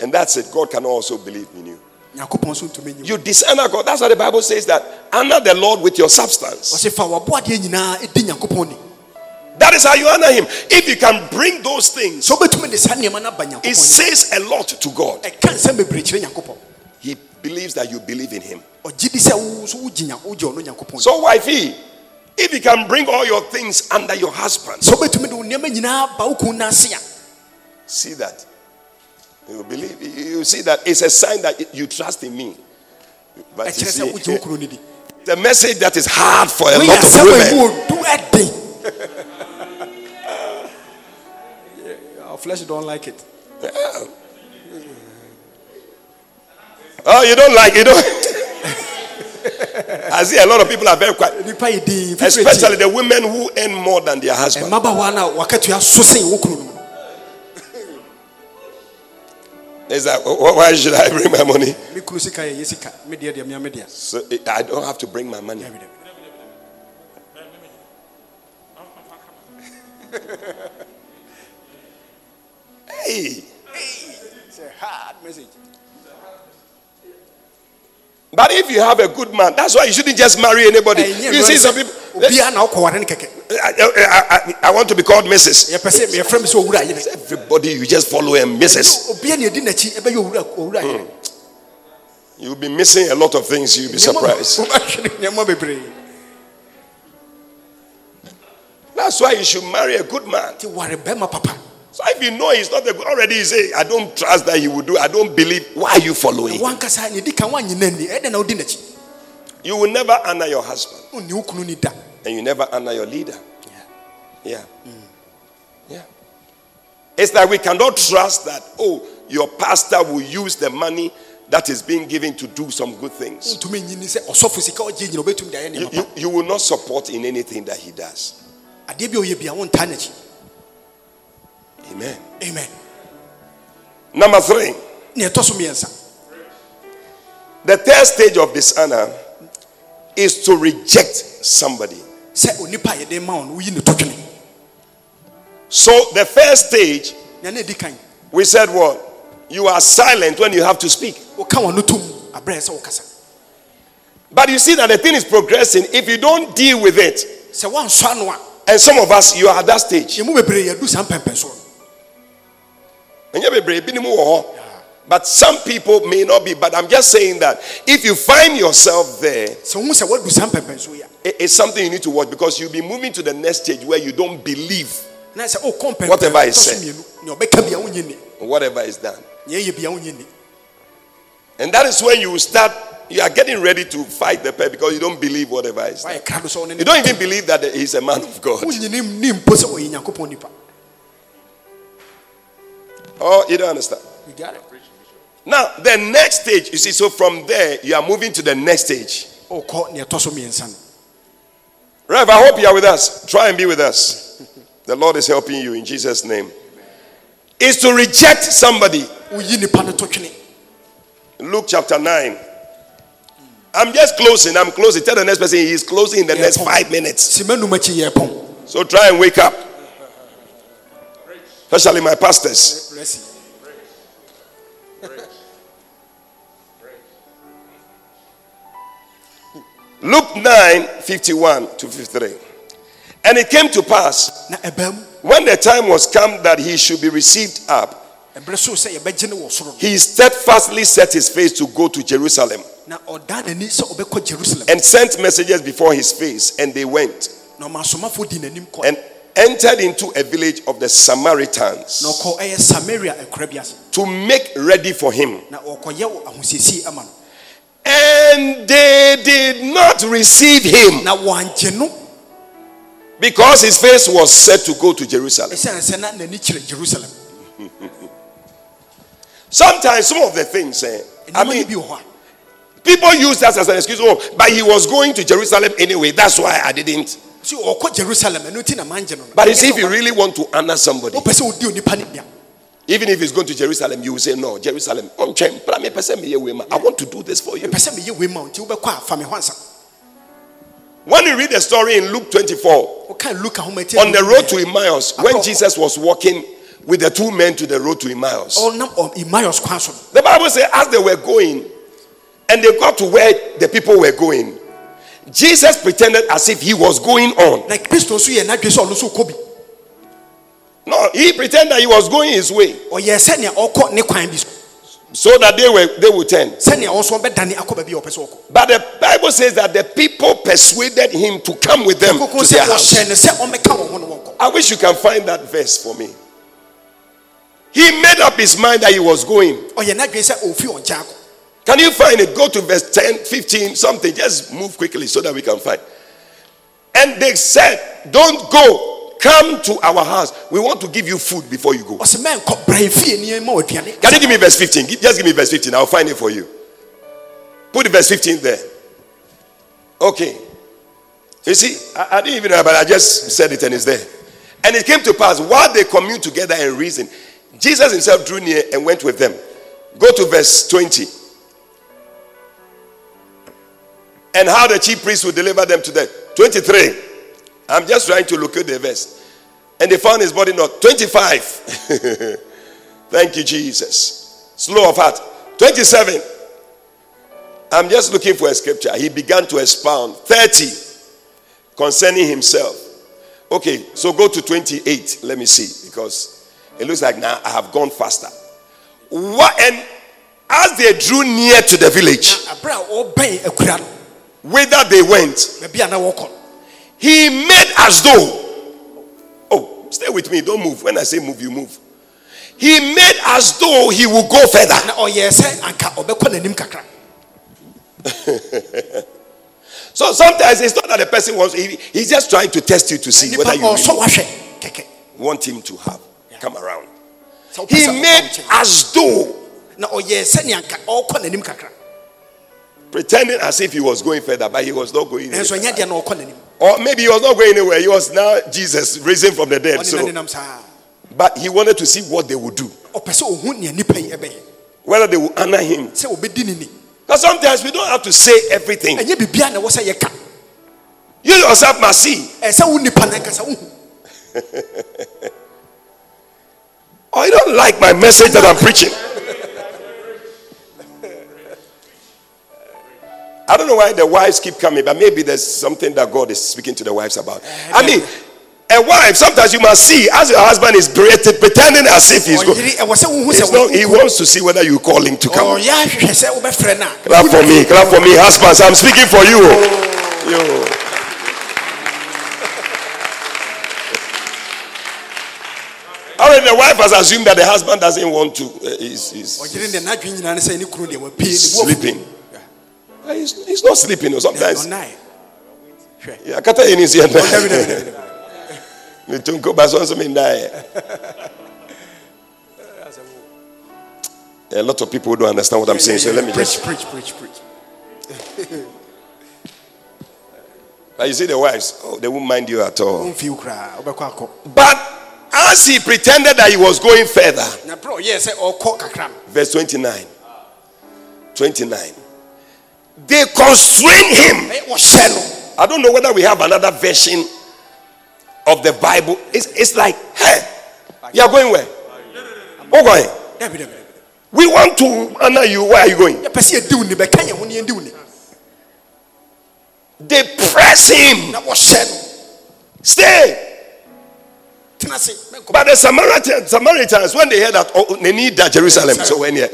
and that's it. God can also believe in you. nyankopɔn nso ntumi nye wo You dishonor God. That's why the Bible says that honor the Lord with your substance. ɔsɛ fa w'aboadeɛ nyinaa ɛdi nyankopɔn ni That is how you honor Him. If you can bring those things, sɛ wobɛtumi de saa nneɛma no aba it says a lot to God. Believes that you believe in Him. ɔgye di sɛ wo so wogye nya- wogye ɔno nyankopɔn ni So, wifey, if you can bring all your things under your husband, sɛ wobɛtumi de wo nneɛma nyinaa ba wo kun no ase a see that. You believe. You see that it's a sign that you trust in me. But you ɛkyerɛ sɛ wogye wo see, kunu the message that is hard for a woyɛ lot of women. ɛmu ɔdu Our flesh don't like it. Oh, you don't like you don't. I see a lot of people are very quiet, Nipa yɛ din fifiri especially the women who earn more than their husband. mmabaawa no a wakatua so sen wo kunu no mu It's like, why should I bring my money? me kunu sika yɛ yɛ sika me deɛ deɛ mea me deɛ So eh, I don't have to bring my money. Dabi. Hey, It's a hard message. But if you have a good man, that's why you shouldn't just marry anybody. You see some people. obiara na wokɔware no I, I- I- want to be called Mrs. yɛpɛ sɛ yɛfrɛ me sɛ owura yere Everybody, you just follow him, Mrs. obiara ne ɛdi n'akyi ɛbɛyɛ owura owura yere hmm. You'll be missing a lot of things. You'll be surprised. wobɛhwere nneɛma bebree That's why you should marry a good man. Nti ware bɛrima papa So if you know he's not a good, already you say, I don't trust that he will do. I don't believe. Why are you following? wankasa ne di kan woanye n'ani ɛdɛ na wodi n'akyi You will never honor your husband, wonni wo kunu ni da and you never honor your leader. Yeah. Yeah. yeah. It's like we cannot trust that, oh, your pastor will use the money that is being given to do some good things. wontumi nyini sɛ ɔsɔfo sika ɔgye nyina wobɛtumi de ayɛ You, you, you will not support in anything that he does. Amen. amen Number three, ne ɛtɔ so mmiɛnsa the third stage of dishonor is to reject somebody. sɛ onipa a yɛde ma wo no woyi ne totwene So the first stage, nea na ɛdi kan we said what? You are silent when you have to speak. woka w'ano tom aberɛ sɛ wokasa But you see that the thing is progressing. If you don't deal with it, sɛ woansɔ ano and some of us, you are at that stage. But some people may not be. But I'm just saying that if you find yourself there, sɛ wohu sɛ woadu saa mpɛmpɛnsoɔ yi a it- it's something you need to watch because you'll be moving to the next stage where you don't believe na sɛ oh, wokɔ mpɛmpɛn Whatever is said. mmienu nea ɔbɛka bia wonyɛ ni whatever is done. nea ɛyɛ bia wonyɛ ni And that is when you start, you are getting ready to fight the pet because you don't believe whatever is done. woayɛ krado sɛ wone You don't even believe that he's a man of God. Oh, you don't understand. You got it. Now, the next stage, you see, so from there, you are moving to the next stage. wokɔ nea ɛtɔ so mmiɛnsa no Rev, I hope you are with us. Try and be with us. The Lord is helping you in Jesus' name. Is to reject somebody. woyi nipa no to twene Luke chapter 9. I'm just closing. I'm closing. Tell the next person he is closing in the next five minutes. si manum akyi yɛ pɔn So try and wake up. Especially my pastors. Bless Luke 9 51 to 53. And it came to pass when the time was come that he should be received up, ɛberɛ so sɛ yɛbɛgye no wɔ soro no. he steadfastly set his face to go to Jerusalem na ɔdaa n'ani sɛ ɔbɛkɔ jerusalem. and sent messengers before his face, and they went. Na ɔma asomafoɔ di n'anim kɔ. And entered into a village of the Samaritans ɔkɔ ɛyɛ samaria akura bi ase to make ready for him. na ɔkɔyɛ wɔ ahosiesie ama no And they did not receive him na wɔangye no because his face was set to go to Jerusalem. ɛsiane sɛ na n'ani kyerɛ jerusalem Sometimes some of the things, eh, I mean, bi wɔ hɔ a people use that as an excuse. Oh, but he was going to Jerusalem anyway. That's why I didn't. Sɛ ɔkɔ jerusalem ɛno nti na mangye no no But you see, if you really want to honor somebody, wopɛ sɛ wodi onipa no bia even if he's going to Jerusalem, you will say, No, Jerusalem. on chain, but me person me away, ma. I want to do this for you. pɛ sɛ meyɛ wei ma wo nti wobɛkɔ a fa me ho ansa When you read the story in Luke 24, woka luka homa ti on the road to Emmaus, when Jesus was walking with the two men to the road to Emmaus, oh, ɔnam ɔ- oh, emmaus kwan so no the Bible says, as they were going, and they got to where the people were going, Jesus pretended as if he was going on. na kristo nso yɛ n'adwe sɛ ɔno nso kɔ No, he pretended that he was going his way ɔyɛ sɛnea ɔkɔ ne kwan bi so that they were they would turn. sɛnea ɔnso ɔbɛdane akɔ baabi a ɔpɛ sɛ ɔkɔ But the Bible says that the people persuaded him to come with them to their house. ɔhyɛ no sɛ ɔmɛka wɔn ho no wɔnkɔ I wish you can find that verse for me. He made up his mind that he was going. ɔyɛ n'adwene sɛ ɔfi ɔnkyɛn akɔ Can you find it? Go to verse 10, 15, something. Just move quickly so that we can find. And they said, Don't go. Come to our house. We want to give you food before you go. ɔsɛ mɛnkɔ bra fie nneɛma Can you give me verse 15? Just give me verse 15. I'll find it for you. Put the verse 15 there. Okay. You see, I, I didn't even know, but I just said it and it's there. And it came to pass while they communed together and reasoned, Jesus himself drew near and went with them. Go to verse 20. And how the chief priests would deliver them to them. 23. I'm just trying to locate the verse. And they found his body not. 25. Thank you, Jesus. Slow of heart. 27. I'm just looking for a scripture. He began to expound. 30. Concerning himself. Okay, so go to 28. Let me see. Because it looks like now I have gone faster. What and as they drew near to the village, na abere a ɔbɛn akura no whither they went, baabi a na wɔkɔ no he made as though. Oh, stay with me. Don't move. When I say move, you move. He made as though he would go further. na ɔyɛ sɛ anka ɔbɛkɔ n'anim kakra So sometimes it's not that the person wants, he, he's just trying to test you to see whether you really want him to have come around. He made as though, pretending as if he was going further, but he was not going anywhere. ɛnyɛ deɛ na ɔkɔ n'anim Or maybe he was not going anywhere. He was now Jesus risen from the dead. So, but he wanted to see what they would do, ɔpɛ sɛ ɔhu nea nipa yi ɛbɛyɛ whether they would honor him. sɛ ɔbɛdi ne ni Because sometimes we don't have to say everything. ɛnyɛ biribia na ɛwɔ sɛ yɛka You yourself must see. ɛsɛ wo nipa no ankasa wohu Or you don't like my message that I'm preaching. I don't know why the wives keep coming, but maybe there's something that God is speaking to the wives about. I mean, a wife, sometimes you must see as your husband is pretend- pretending as if he's going. ɔyere ɛwɔ sɛ wohu It's not, he wants to see whether you call him to come. ɔyɛ ahwehwɛ sɛ wobɛfrɛ no a Clap for me, clap for me, husbands. I'm speaking for you. You. Already, the wife has assumed that the husband doesn't want to. Uh, he's, he's ɔyere deɛ n'adwene nyinaa ne sɛ ne kunu deɛ wapue ne bu afu. sleeping. He's, he's not sleeping. Sometimes. Yeah, kata yɛ ni si ɛna. Dabi, dabi, dabi, dabi. Ne tunko ba sɔn sɔmi nda yɛ. A lot of people don't understand what I'm saying, so let me preach, just. preach, preach, preach. But you see, the wives, oh, they won't mind you at all. Won't feel cry. Obekɔ akɔ. But as he pretended that he was going further, Na bro, yes, ɔkɔ kakra no. verse 29. 29. They constrain him. I don't know whether we have another version of the Bible. It's, it's like, hey, you are going where? Who going? We want to honor you. Where are you going? They press him. Stay. But the Samaritans, Samaritans when they heard that, oh, they need that Jerusalem. So when here,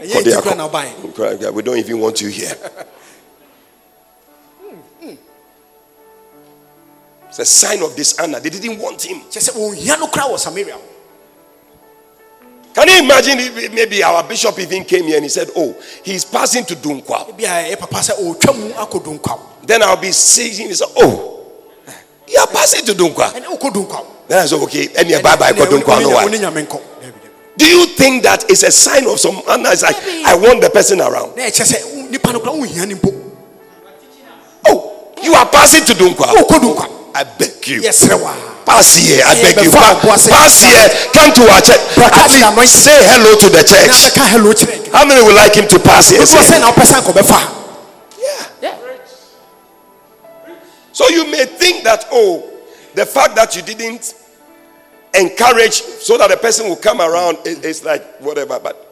Wobɛkɔ akɔ. Ɛyɛ nti kura na ɔbae. we don't even want you here. It's a sign of dishonor. They didn't want him. Kyerɛ sɛ ohia no kora wɔ Samaria. Can you imagine if maybe our bishop even came here and he said, Oh, he's passing to Dunkwa. Ebi a ɛyɛ papa sɛ ɔretwa mu akɔ Dunkwaw. Then I'll be saying, Oh, you are passing to Dunkwa. Ɛnɛ wokɔ Dunkwaw. Then I said, Okay, and you bye bye, Ɛnɛ- Dunkwa. Do you think that it's a sign of some honor? It's like, I want the person around. Na ɛkyɛ sɛ nipa no kora ohia ne mpo. Oh, you are passing to Dunkwa. Wokɔ Dunkwaw. I beg you. Yɛsrɛ wa. Pass here. I beg you. before I Pa- go, I say- Pass here. Come to our church. Brother, At least I'm anointed. say hello to the church. bɛka hello kyerɛ. How many would like him to pass here? Nso Say, sɛ na wopɛ sɛ nkɔbɛfa. yeah. So you may think that, oh, the fact that you didn't encourage so that the person will come around is, is like whatever. But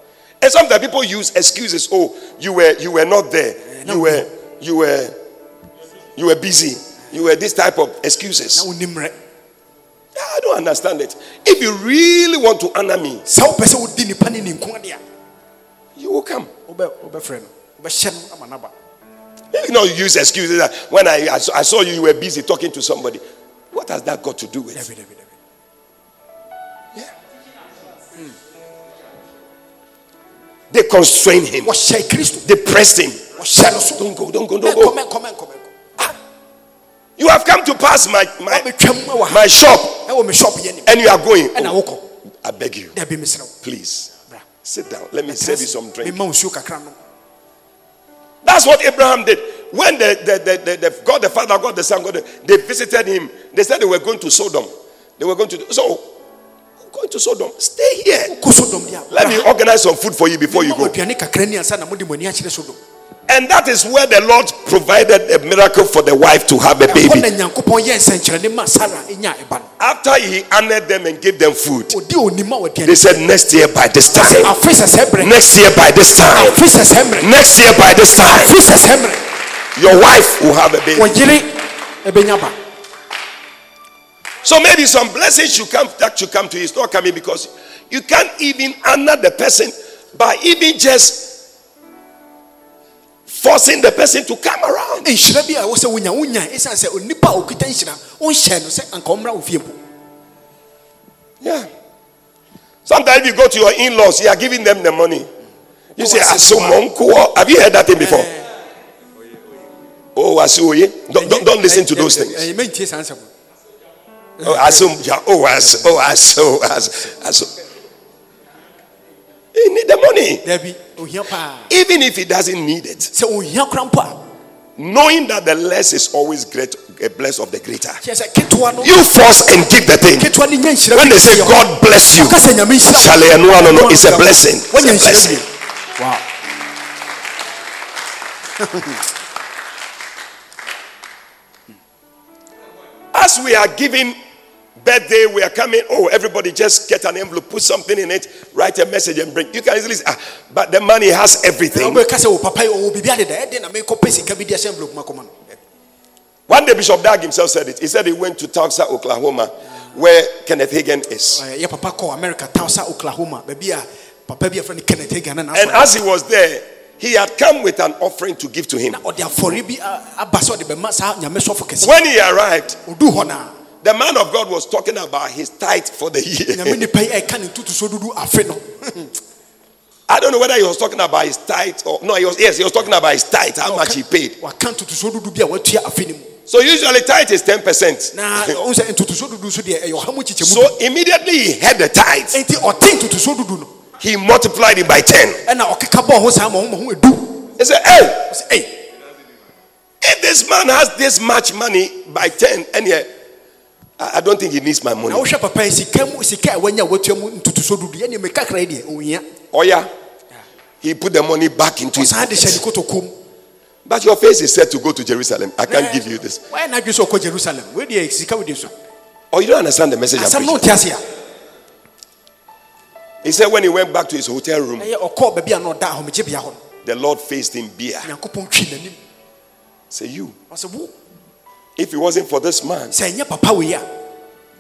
and sometimes people use excuses. Oh, you were you were not there. You were you were you were busy. You were this type of excuses. I don't understand it. If you really want to honor me, Sɛ wopɛ sɛ wodi nipa ne ne nko adeɛ a, you will come. wobɛ- wobɛfrɛ no. Wobɛhyɛ no ama. You know, you use excuses that when I, I, saw, you, you were busy talking to somebody. What has that got to do with? Dabi, They constrained him. They pressed him. Don't go, don't go, don't go. mɛnkɔ. Ah. You have come to pass my my, Wabɛtwam wɔ ha. my shop Ɛwɔ me shop yɛ nim. and you are going. Oh. I beg you, Dabi, mesrɛ wo. please sit down. Let me serve you some drink. Mema wo nsuo kakra. That's what Abraham did. When the, the, the, the, the God the Father, God the Son, God the, they visited him. They said they were going to Sodom. They were going to so going to Sodom. Stay here. Wokɔ Sodom deɛ Let me organize some food for you before you go. aduane kakra ni ansa na mode mo ani akyerɛ Sodom. And that is where the Lord provided a miracle for the wife to have a baby. na Nyankopɔn yɛɛ nsɛnkyerɛnne ma Sara nya ɛba no. After he honored them and gave them food, Ɔdi onim a wɔde they said, Next year by this time, Afe sɛsɛ berɛ. next year by this time, Afe sɛsɛ berɛ. next year by this time, your wife will have a baby. Wɔyere ɛbɛnya ba. So maybe some blessings should come that should come to you. It's not coming because you can't even honor the person by even just forcing the person to come around. nhyira bi a ɛwɔ sɛ wonya wonya ɛsiane sɛ onipa a ɔkuta nhyira wonhyɛ no sɛ anka ɔmmra wo fie mpo Yeah. Sometimes you go to your in-laws, you are giving them the money. You say, ah, "Asomonko." Have you heard that thing before? Eh. Oh, asoye. Don't, don't, don't listen to those eh, eh, things. Ɛyɛ mɛntie saa nsɛm Oh, asum, yeah, oh, as, oh, aso, as, aso. He need the money, paa even if he doesn't need it. kora Knowing that the less is always great, eh, a bless of the greater. kyerɛ sɛ ketewa You force and give the thing. ketewa no nya When they say. God bless you, Ɔka sɛ nyame nhyira wo. Charlie, no, no, no, it's a blessing. It's a blessing. wow As we are giving birthday, we are coming. Oh, everybody just get an envelope, put something in it, write a message, and bring. You can easily say, ah, but the money has everything. wobɛka sɛ wo papa yi ɔwɔ biribi adeda ɛde na mekɔpɛ sika bi de ahyɛ envelope mu akɔma no One day, Bishop Dag himself said it. He said he went to Tulsa, Oklahoma, where Kenneth Hagin is. Ɛɛ, yɛ papa america Tulsa Oklahoma baabi a papa a frɛ Kenneth Hagin And as he was there, he had come with an offering to give to him. na ɔde afɔre bi a- aba sɛ ɔde bɛma saa nyame sɔfo kɛse When he arrived, ɔduu hɔ naa the man of God was talking about his tithe for the year. nipa yi ɛka ne ntotoso dudu afe no I don't know whether he was talking about his tithe or no. He was yes, he was talking about his tithe, how much he paid. waka ntotoso dudu bi a watua afe no mu So usually tithe is ten percent. na ɔhu sɛ ntotoso dudu so deɛ ɛyɛ ɔha mu kyekyɛ mu So immediately he had the tithe. enti ɔte ntotoso dudu no he multiplied it by 10. ɛna ɔkeka bɔɔ ho saa ma ho ma ho edu He said, Hey, if this man has this much money by 10, and yeah, I I don't think he needs my money. wohwɛ papa yi sika mu sika a wanya watua mu ntotoso dudu ɛne me kakra yi deɛ ohia Oh, yeah. He put the money back into his ɔsan de hyɛ ne pocket. But your face is set to go to Jerusalem. I can't eh, give you this. wɔyɛ n'adwe sɛ ɔkɔ jerusalem sika wode so Or you don't understand the message I'm preaching. wote ase a He said when he went back to his hotel room, ɛyɛ ɔkɔɔ baabi a na ɔda ahomegyebea hɔ no the Lord faced him beer. nyankopɔn twi n'anim Say you, ɔsɛ wo if it wasn't for this man, sɛ ɛnyɛ papa wei a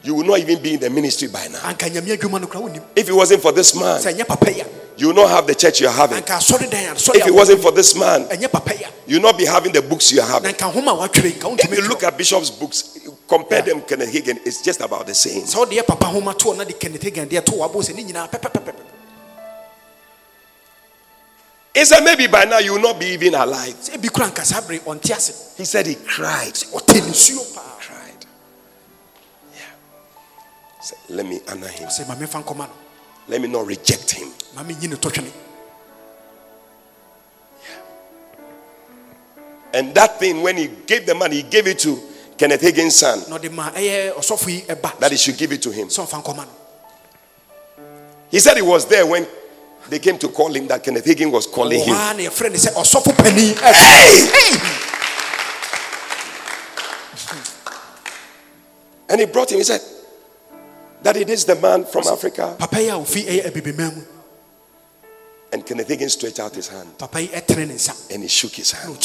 you would not even be in the ministry by now. anka nyame adwuma no kora wonim If it wasn't for this man, sɛ ɛnyɛ papa yi a you will not have the church you're having. anka asɔre dan a asɔre If it wasn't for this man, ɛnyɛ papa yi a you will not be having the books you're having. nka nhoma a watwerɛ nka If you look at Bishop's books, compare them Kenneth Hagin, it's just about the same. He said maybe by now you will not be even alive. sɛ ebi kora nka saa bere ɔnte ase He said he cried. ɔte nisuo paa Cried. Yeah. Said, Let me honor him. sɛ ma memfa nkɔma Let me not reject him. ma menyi ne tɔtwene And that thing, when he gave the money, he gave it to Kenneth Hagin's son na ɔde ma ɛyɛ ɔsɔfo yi ɛba that he should give it to him. He said he was there when they came to call him that Kenneth Hagin was calling him. ɔhaa na yɛfrɛ ne sɛ ɔsɔfo pani Hey! And he brought him. He said, that it is the man from Africa. papa yi a ofi ɛyɛ eh, abibima eh, mu And Kenneth Hagin stretched out his hand papa yi ɛtene ne nsa and he shook his hand.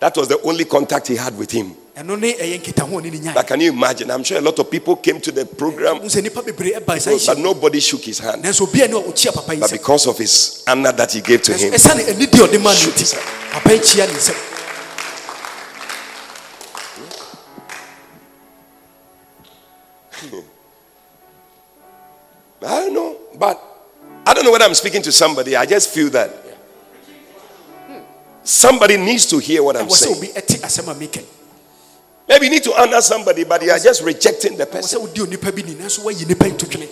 That was the only contact he had with him. Ɛno ne ɛyɛ nkitaho a ɔne ne nyae But can you imagine? I'm sure a lot of people came to the program, Wohu sɛ nnipa bebree ɛba saa but nobody shook his hand. nanso obia ne a ɔkyia papa yi But because of his honor that he gave to him, ɛsiane anidi a ɔde ma no Shoot nti his hand. papa yi kyia ne nsɛm I don't know, but I don't know whether I'm speaking to somebody. I just feel that somebody needs to hear what I'm saying. Maybe you need to honor somebody, but you are just rejecting the person. sɛ wodi onipa bi ni nanso woayi nipa yi totwene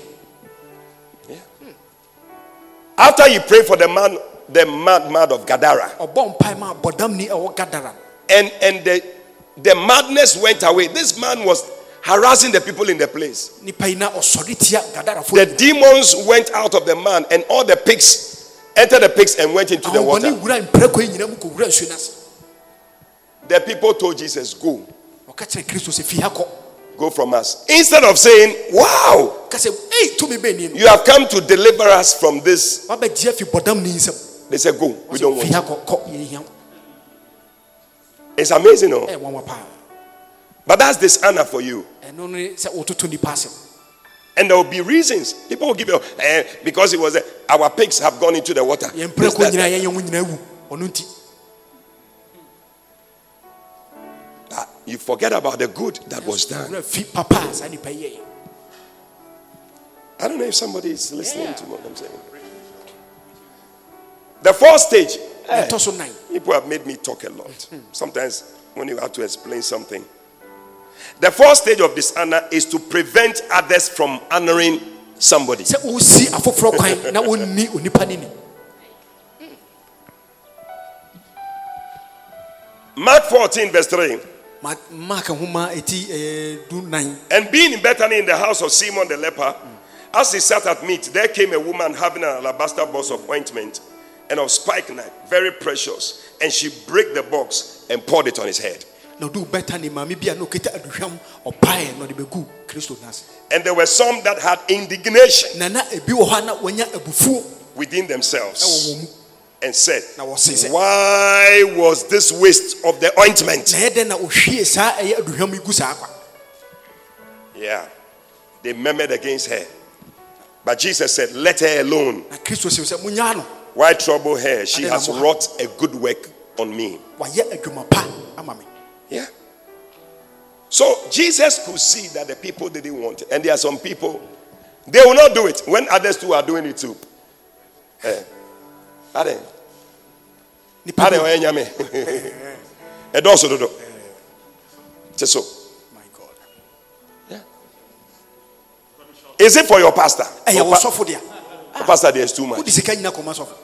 After you pray for the man, the mad mad of Gadara, ɔbɔ mpae ma bɔdamni ɛwɔ gadara and and the the madness went away. This man was harassing the people in the place. nipa yi na ɔsɔre tia gadarafo The demons went out of the man, and all the pigs entered the pigs and went into the water. wura mprɛkɔ yi nyina mu kɔwura nsuo no ase The people told Jesus, "Go, ɔka kyerɛ kristo sɛ fie ha kɔ go from us." Instead of saying, "Wow, ka sɛ ei tumi bɛni you have come to deliver us from this," wabɛgye afi bɔdamni nsɛm they said, "Go, we don't want." You. kɔ kɔ yɛhia wo It's amazing, oh. nwanwa paa But that's dishonor for you. ɛno ne sɛ wototo nipa asɛm And there will be reasons. People will give you, eh, because it was, eh, our pigs have gone into the water. You forget about the good that was done. wura fi papa a saa nipa yi yɛyɛ I don't know if somebody is listening to what I'm saying. The fourth stage, eh, ɛtɔ people have made me talk a lot. Sometimes when you have to explain something. The fourth stage of dishonor is to prevent others from honoring somebody. sɛ wosi afoforɔ kwan na wonni onipa no ni Mark 14, verse 3. Ma- mark nhoma ɛti ɛɛ, du nan And being in Bethany in the house of Simon the leper, as he sat at meat, there came a woman having an alabaster box of ointment and of spikenard, very precious. And she broke the box and poured it on his head. na ɔde bɛta ne maame bi a na ɔkita aduhwam ɔpaeɛ na ɔde kristo no And there were some that had indignation na na ebi wɔ hɔ a na within themselves and said, na wɔse sɛ Why was this waste of the ointment? na ɛdɛn na ɔhwie saa ɛyɛ aduhwam yi gu saa kwa Yeah, they murmured against her. But Jesus said, Let her alone. na kristo sɛ sɛ monyaa no Why trouble her? She has wrought a good work on me. wayɛ adwuma pa ama me Yeah. So Jesus could see that the people didn't want it. And there are some people, they will not do it when others too are doing it too. Eh. Ade. Ade oye nyame. Edoso dodo. Te so. my god It Is it for your pastor? ɛyɛ Or wɔ pa- deɛ pastor, there's too much. wode sika nyina kɔma sɔfo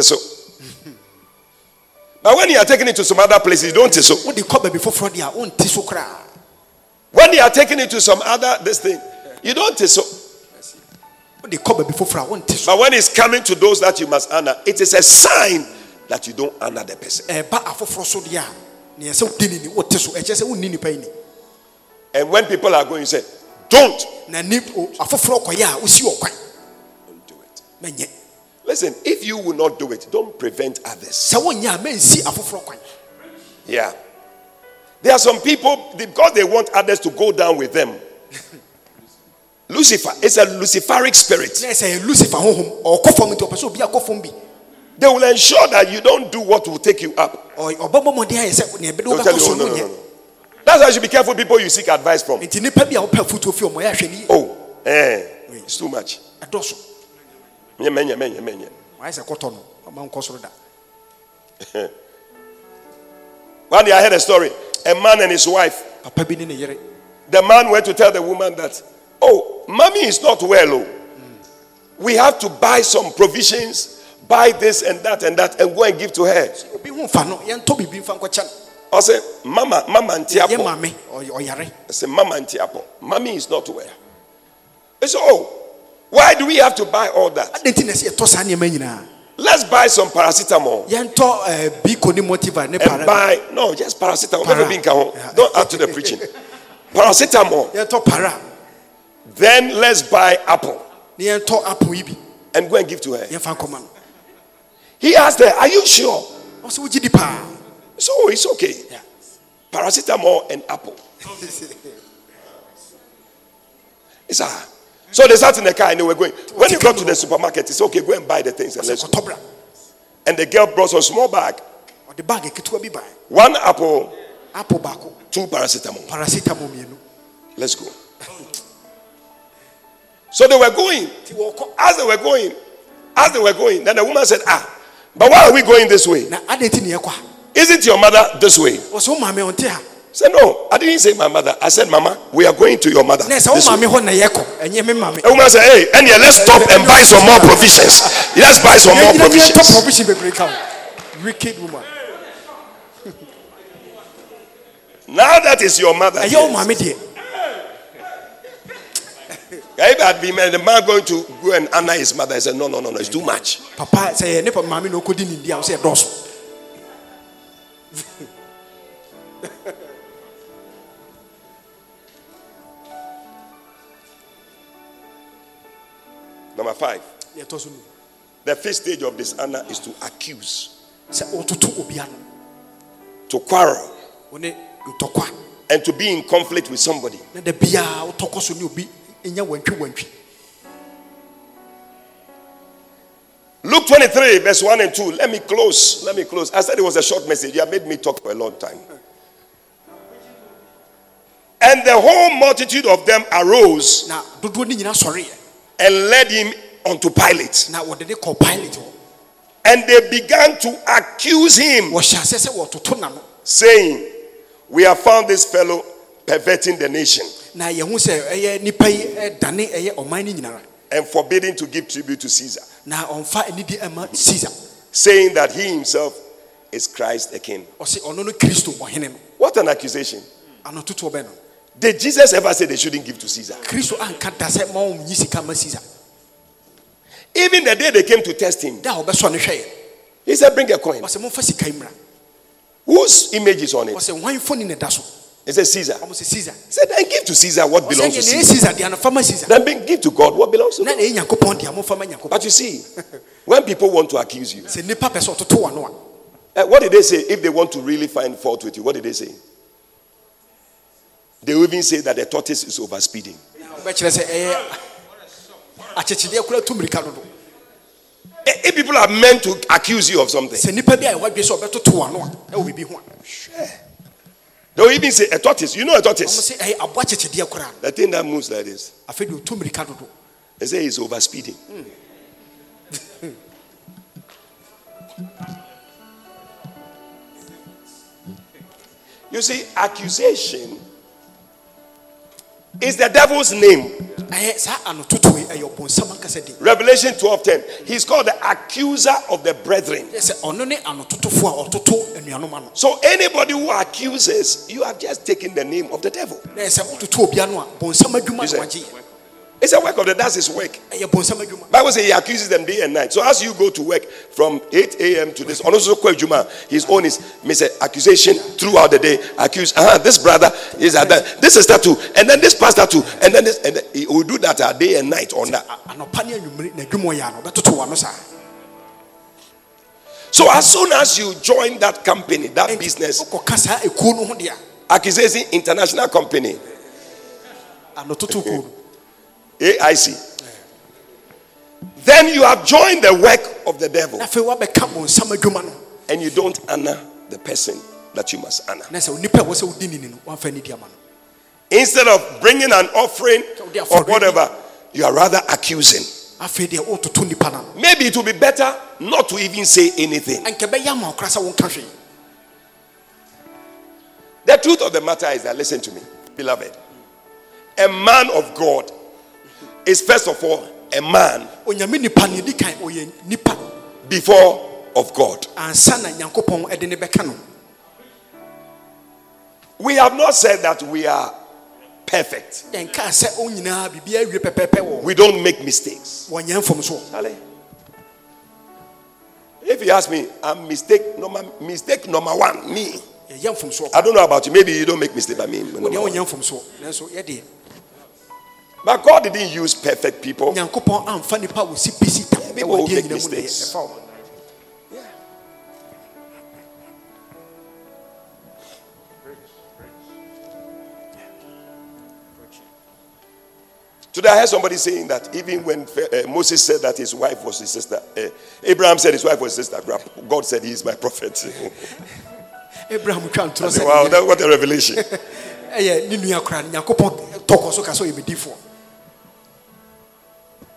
So. But when you are taking it to some other places, you don't so. wode kɔ baabi foforɔ deɛ a wonte so koraa When you are taking it to some other this thing, you don't so. But when it's coming to those that you must honor, it is a sign that you don't honor the person. Eh, ɛba afoforɔ so deɛ a neɛ sɛ wodi ne ni wote so eh, ɛkyerɛ sɛ wonni nipa yi ni And when people are going, you say, Don't. na ni o- afoforɔ kɔyɛ a wosi wɔ Don't do it. Listen, if you will not do it, don't prevent others. sɛ wonyɛ a mɛnsi afoforɔ kwan Yeah. There are some people, because they want others to go down with them. Lucifer, it's a Luciferic spirit. na ɛsɛ yɛ lucifer honhom ɔkɔ fam nti ɔpɛ sɛ obi akɔ fam bi They will ensure that you don't do what will take you up. Ɔ- ɔbɛbɔ mmɔden ayɛ sɛ neɛ ɛbɛde They'll tell you, oh, no, no no, no, nyɛ no. That's why you should be careful people you seek advice from. nti nipa bi a wopɛ afotuo fi ɔmɔ yɛ ahwɛ ni Oh, eh, it's too much. One day I heard a story. A man and his wife. papa bi ne ne yere The man went to tell the woman that, oh, mommy is not well. Oh. We have to buy some provisions, buy this and that and that, and go and give to her. obi ho mfa no yɛntɔ biribi mfa nkɔkyɛ I said, Mama, Mama Ntiapo. maame ɔy- ɔyare I said, Mama Ntiapo, mommy is not well. He said, Oh, why do we have to buy all that? adɛn nti na ɛsɛ yɛtɔ saa nneɛma nyinaa Let's buy some paracetamol yɛntɔ biko ne motiva and buy no, just paracetamol. Para. Never been kahon. Don't add to the preaching. Paracetamol. Then let's buy apple ne yɛntɔ apo yi bi and go and give to her. yɛmfa nkɔma no He asked her, Are you sure? ɔsɛ wogye di paa So it's okay. Yeah. Paracetamol and apple. It's ah. So they sat in the car and they were going. When you got to the supermarket, it's okay, go and buy the things and let's go. And the girl brought some small bag, ɔde baage ketewa bi bae one apple, Apple two paracetamol. paracetamol Let's go. So they were going. As they were going, as they were going, then the woman said, Ah, but why are we going this way? na adɛn nti ne yɛkɔ a Isn't your mother this way? ɔsɛ wo maame ɔnte ha I said, No, I didn't say my mother. I said, Mama, we are going to your mother. this way." maame hɔ na yɛkɔ ɛnyɛ me maame A woman said, Hey, and yeah, let's stop and buy some more provisions. Let's buy some more Yɛnyina ne yɛntɔ provisions. provision bebree ka ho wicked woman Now that is your mother. ɛyɛ wo maame deɛ If I had been the man going to go and honor his mother, I said, No, no, no, no, it's too much. papa say, yɛ ne no maame na ɔkɔdi ne di a wo Number five, the fifth stage of dishonor is to accuse, sɛ ɔtoto obi ano to quarrel, wo ne ntɔkwa and to be in conflict with somebody. Na da biaa wotɔkɔ so ne obi ɛnya wantwi wantwi Luke 23, verse 1 and 2. Let me close. Let me close. I said it was a short message. You have made me talk for a long time. And the whole multitude of them arose na dodoɔ ne nyinaa and led him unto Pilate. na wɔde ne kɔ pilate hɔ And they began to accuse him, wɔhyɛ asɛ sɛ wɔtoto n'ano saying, We have found this fellow perverting the nation na yɛho sɛ ɛyɛ nipa yi ɛdane ɛyɛ ɔman no nyinara and forbidding to give tribute to Caesar, na ɔmfa anidi ɛma caesar saying that he himself is Christ the King. ɔse ɔno no kristo ɔhene no What an accusation. anototoɔ bɛ no Did Jesus ever say they shouldn't give to Caesar? kristo anka da sɛ ma ɔmyi sika ma caesar Even the day they came to test him, da a wɔbɛsɔ ne hwɛeɛ he said, Bring a coin. ɔsɛ momfa sika yi mmra Whose image is on it? ɔsɛ hwan foni ne da so He said, Caesar. ɔmo sɛ caesar He said, Then give to Caesar what belongs to Caesar. caesar deɛ no fama caesar Then give to God what belongs to God. ne ɛyɛ nyankopɔn deɛ momfa ma nyankopɔn But you see, when people want to accuse you, sɛ nnipa pɛ sɛ ɔtoto w'ano a eh, what did they say if they want to really find fault with you? What did they say? They even say that the tortoise is overspeeding. wobɛkyerɛ sɛ ɛyɛ akyekyedeɛ kora tu mmirika dodo Eh, If people are meant to accuse you of something, sɛ they will even say a tortoise. You know a tortoise? sɛ ɛyɛ aboa kyekyedeɛ koraa no The thing that moves like this. afei deɛ ɔtu mmirika dodo They say it's overspeeding. You see, accusation is the devil's name. ɛyɛ saa anototo yi ɛyɛ ɔbɔnsam ankasa din Revelation 12:10. He's called the accuser of the brethren. Yɛ sɛ ɔno ne anototofoɔ a ɔtoto anuanom ano So anybody who accuses, you have just taken the name of the devil. It's a work of the that's his work. ɛyɛ bɔnsam adwuma Bible says he accuses them day and night. So as you go to work from 8 a.m. to this, on also Juma, his own is Mr. Accusation throughout the day. Accuse uh this brother is that, that this sister too, and then this pastor too, and then this and then he will do that uh, day and night on that. A- anɔpa ne anwummere na adwuma ɔyɛ a no ɔbɛtoto wano saa So as soon as you join that company, that business, wokɔka saa ekuo no ho deɛ accusation international company, AIC, then you have joined the work of the devil, na afei woabɛka bɔnsam adwuma no and you don't honor the person that you must honor. na sɛ onipa a wɔ sɛ wodi ne ni no woamfa ne di ama no Instead of bringing an offering or whatever, you are rather accusing. afei deɛ wototo nipa no ano Maybe it will be better not to even say anything. ɛnkɛ bɛyɛ ama wo kora sɛ wonka hwee The truth of the matter is that, listen to me, beloved. A man of God is first of all a man onyame nipa ne di kan ɔyɛ nipa before of God. ansa na nyankopɔn ɛde ne bɛka no We have not said that we are perfect. We don't make mistakes. wɔnyɛ mfom so Charlie. If you ask me, I'm mistake number mistake number one. Me. yɛyɛ mfom so I don't know about you. Maybe you don't make mistake, but me. But God didn't use perfect people. nyankopɔn amfa nipa a wɔsi pisi tam People will make adeɛ nyina mu ne mistakes. Today I heard somebody saying that even when uh, Moses said that his wife was his sister, uh, Abraham said his wife was his sister. God said he is my prophet. abraham twa ntorɔ sɛ wow, that, what a revelation.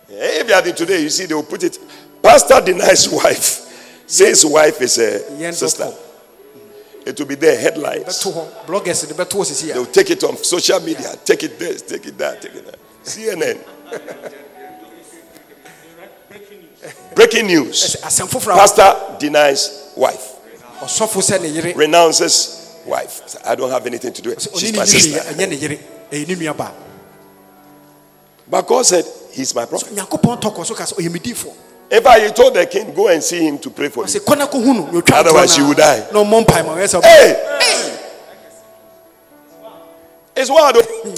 if you are there today, you see they will put it. Pastor denies wife, says wife is a sister. It will be there headlines. bɛto hɔ bloggers de bɛto hɔ sisi They will take it on social media. Take it this, take it that, take it that. CNN. Breaking news. Pastor denies wife, ɔsɔfo sɛ ne yere renounces wife. I don't have anything to do with it. She's my sister. ɛnyɛ ne yere ɛyɛ ne But God said, He's my prophet. nyankopɔn tɔkɔ so ka sɛ ɔyɛ medifoɔ In fact, He told the king, Go and see him to pray for you. ɔsɛ kɔ na kɔhu no na ɔtwa Otherwise you no will die. na ɔmmɔ mpae ma ɔyɛ sɛ Hey! It's I do. Oh.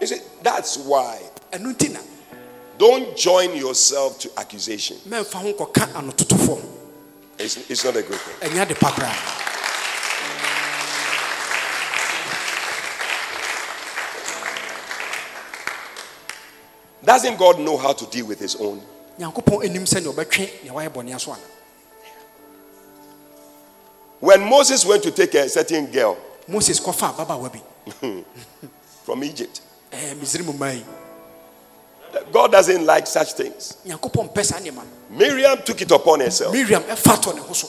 You see, that's why. ɛno nti na Don't join yourself to accusation. mɛmfa ho nkɔka anototofoɔ It's, it's not a good thing. Doesn't God know how to deal with his own? nyankopɔn anim sɛnea ɔbɛtwe nea wayɛ bɔne so ana When Moses went to take a certain girl moses kɔfa ababaawa bi from Egypt, ɛɛ misiri maa yi God doesn't like such things. nyankopɔn mpɛ saa nneɛma no Miriam took it upon herself miriam ɛfa tɔ ne so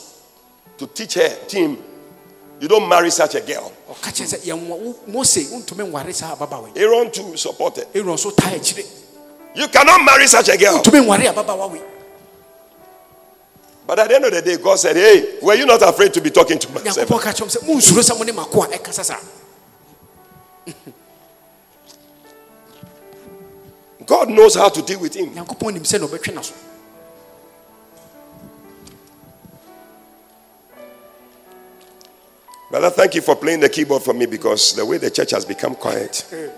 to teach her team, you don't marry such a girl. ɔka kyerɛ sɛ yɛnwa wo mose wontumi nware saa ababaawa yi Aaron too supported. Aaron so taa akyire You cannot marry such a girl. wontumi nware ababaawa wei But at the end of the day, God said, Hey, were you not afraid to be talking to myself? nyankopɔn ka kyerɛ m sɛ monsuro sɛ mo ne mako a ɛkasa saa God knows how to deal with him. nyankopɔn nim sɛ na ɔbɛtwe na so Brother, thank you for playing the keyboard for me because the way the church has become quiet. Eh, eh.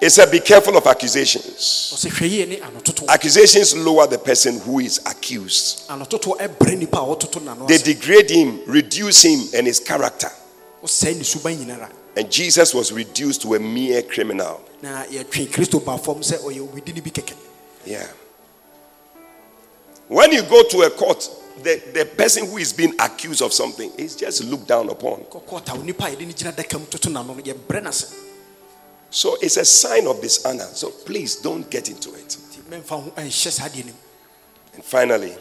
It said, Be careful of accusations. ɔsɛ hwɛ yie ne anototo Accusations lower the person who is accused, anototo ɛbrɛ nipa a ɔtoto n'ano they degrade him, reduce him and his character. ɔsɛe ne suban nyinara And Jesus was reduced to a mere criminal. na yɛtwe kristo baa fam sɛ ɔyɛ obidi ne bi kɛkɛ Yeah. When you go to a court, the, the person who is being accused of something is just looked down upon. So it's a sign of dishonor. So please don't get into it. And finally,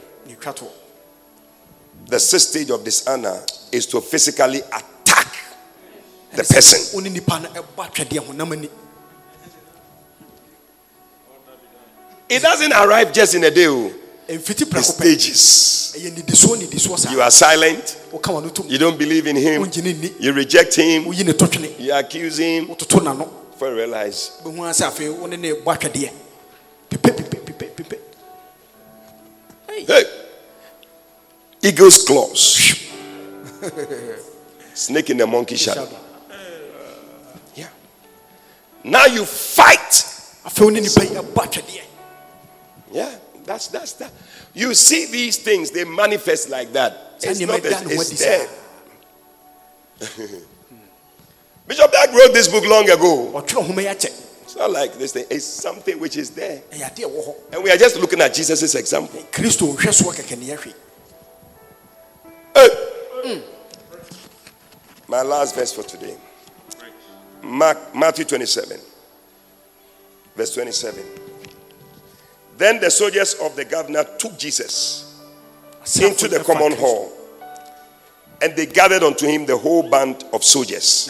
the sixth stage of dishonor is to physically attack the person. It doesn't arrive just in a day. Oh. The stages. You are silent. You don't believe in him. You reject him. You accuse him before I realize. Hey! Eagle's claws. Snake in the monkey shadow. Yeah. Now you fight. Yeah, that's that's that. You see these things, they manifest like that. It's, not, it's, it's Bishop Dag wrote this book long ago. ɔtwerɛ homa yi It's not like this thing. It's something which is there. ɛyɛ adeɛ wɔ hɔ And we are just looking at Jesus' example. kristo nhwɛ soɔ kɛkɛ ne yɛhwɛ Hey. My last verse for today. Mark, Matthew 27, verse 27. Then the soldiers of the governor took Jesus into the common hall, and they gathered unto him the whole band of soldiers,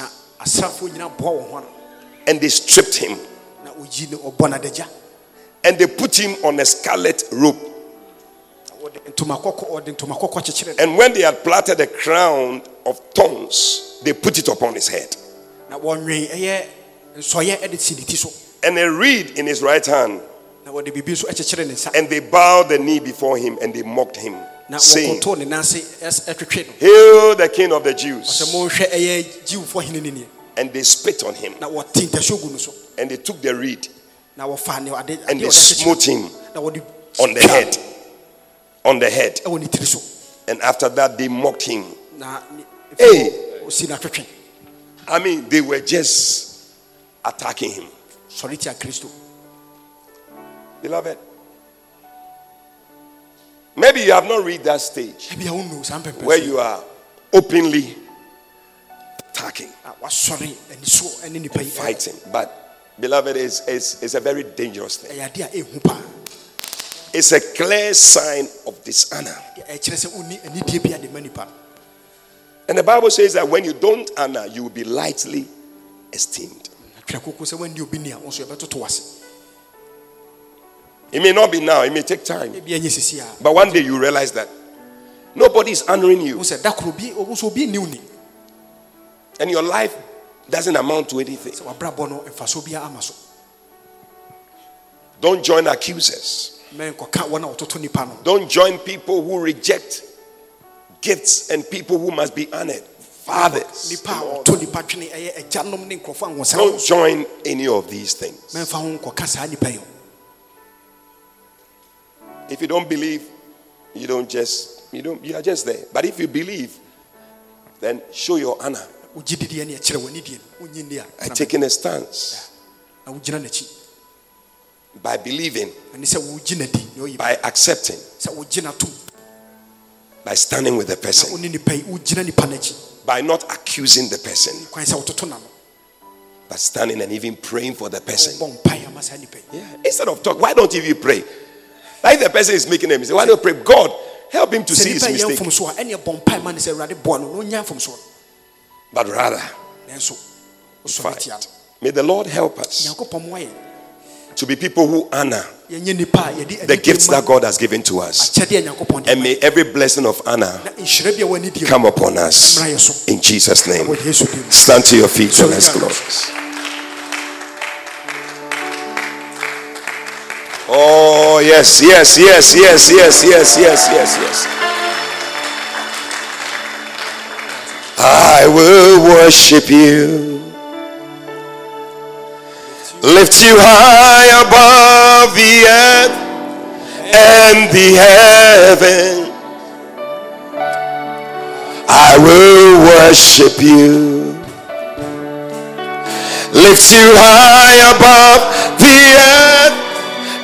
and they stripped him. And they put him on a scarlet robe. And when they had platted a crown of thorns, they put it upon his head. And a reed in his right hand. And they bowed the knee before him and they mocked him. Saying, Hail the King of the Jews and they spit on him. And they took the reed and they smote him on the head. On the head. And after that, they mocked him. Hey! I mean, they were just attacking him. Beloved, maybe you have not reached that stage where you are openly attacking and fighting. But, beloved, it's, it's, it's a very dangerous thing. It's a clear sign of dishonor. And the Bible says that when you don't honor, you will be lightly esteemed. It may not be now, it may take time. But one day you realize that nobody is honoring you and your life doesn't amount to anything. sɛ wabrabɔ no mfasoɔ bi ama so Don't join accusers. mɛnkɔka wɔn a wɔtoto nipa no Don't join people who reject gifts and people who must be honored. Fathers. nipa a wɔto nipa twene ɛyɛ agyanom ne nkurɔfoɔ a wɔsra Don't join any of these things. mɛmfa ho nkɔka saa nipa yi o If you don't believe, you don't just you don't you are just there. But if you believe, then show your honor and taking a stance. By believing, by accepting, by standing with the person, by not accusing the person, by standing and even praying for the person. Yeah. Instead of talk, why don't you pray? Like the person is making a mistake, why don't you pray? God, help him to see his mistake. But rather, fight. May the Lord help us nyankopɔn mmoa yɛ to be people who honor yɛnyɛ nipa a yɛde the gifts that God has given to us. akyɛdeɛ a nyankopɔn de And may every blessing of honor na nhyira bi a wɔanidie come upon us. mmra yɛ so In Jesus' name. wɔ yesu din mu Stand to your feet and let's close. Oh, yes, yes, yes, yes, yes, yes, yes, yes, yes. I will worship you. Lift you high above the earth and the heaven. I will worship you. Lift you high above the earth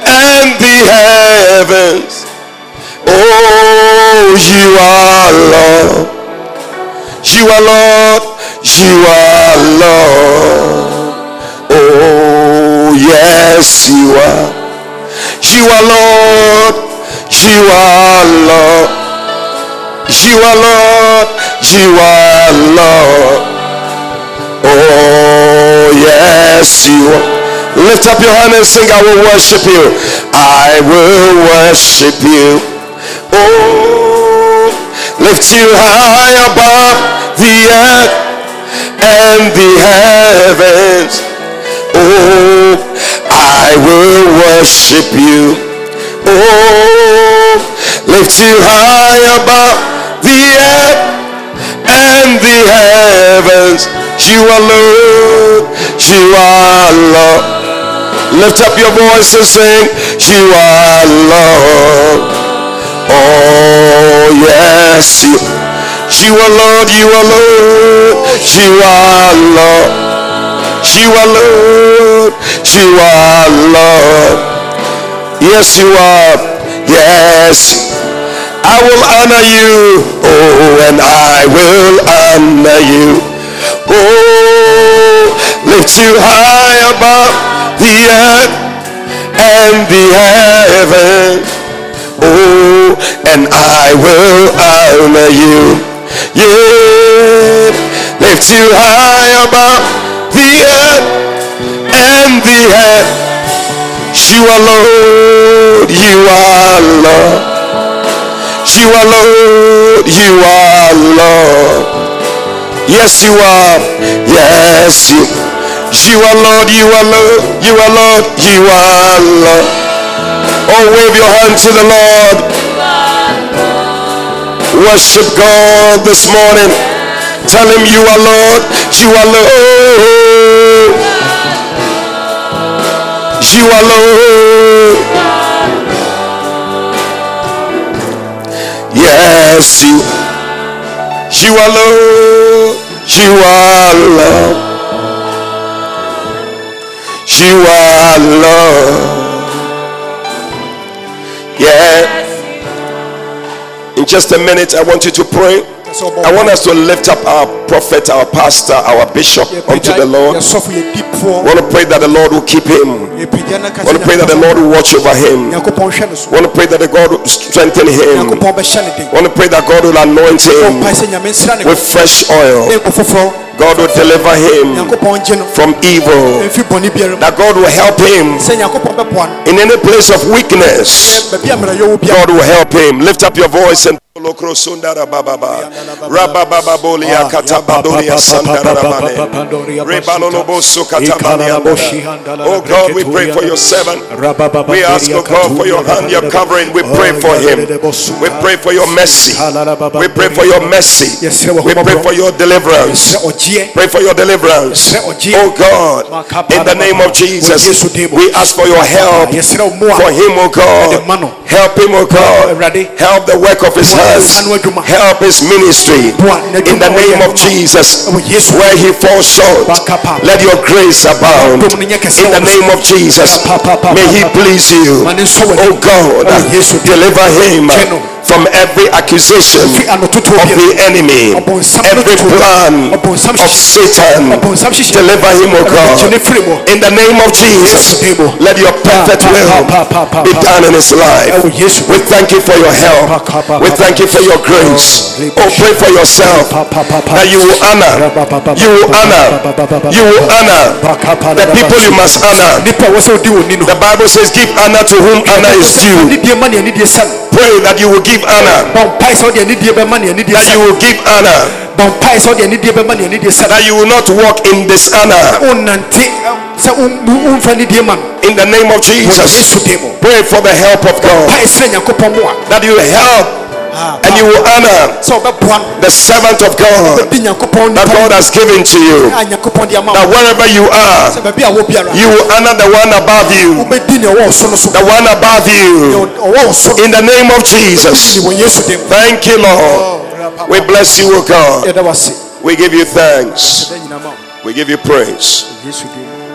and the heavens. Oh, you are Lord. You are Lord. You are Lord. Oh, yes, you are. You are Lord. You are Lord. You are Lord. You are Lord. Oh, yes, you are. Lift up your hand and sing, I will worship you. I will worship you. Oh, lift you high above the earth and the heavens. Oh, I will worship you. Oh, lift you high above the earth and the heavens. You are Lord, you are Lord. Lift up your voice and sing, You are Lord. Yes, you, you are Lord, you are Lord, you are Lord. You are Lord, you are Lord. Yes, you are. Yes, I will honor you. Oh, and I will honor you. Oh, lift you high above the earth and the heaven. Oh, and I will honor you. Yeah, lift you high above the earth and the heaven. You are Lord, you are Lord. You are Lord, you are Lord. Yes, you are. Yes, you you are Lord, you are Lord, you are Lord, you are Lord. Oh, wave your hand to the Lord. Worship God this morning. Tell him you are Lord, you are Lord. You are Lord. Yes, you. You are Lord. You are Lord. You are Lord. Yeah. In just a minute, I want you to pray. I want us to lift up our prophet, our pastor, our bishop unto the Lord. I want to pray that the Lord will keep him. I want to pray that the Lord will watch over him. I want to pray that the God will strengthen him. I want to pray that God will anoint him with fresh oil. God will deliver him from evil. That God will help him in any place of weakness. God will help him. Lift up your voice and Lokrosundara bababa Oh God we pray for your servant we ask oh God for your hand your covering we pray for him we pray for your mercy we pray for your mercy we pray for your deliverance pray for your deliverance. Oh God in the name of Jesus we ask for your help. For him oh God. Help him oh God. Help the work of his hands. Help his ministry. In the name of Jesus. Where he falls short, let your grace abound. In the name of Jesus. May he please you, oh God, deliver him from every accusation of the enemy, every plan of Satan. Deliver him, O God. In the name of Jesus, let your perfect will be done in his life. We thank you for your help. We thank you for your grace. Oh, pray for yourself. That you will honor, you will honor, you will honor. The people you must honor. The Bible says, Give honor to whom honor is due. Pray that you will give honor. That you will give honor. That you will not walk in dishonor. In the name of Jesus, pray for the help of God. That you help and you will honor the servant of God that God has given to you. That wherever you are, you will honor the one above you. The one above you. In the name of Jesus. Thank you, Lord. We bless you, O God. We give you thanks. We give you praise.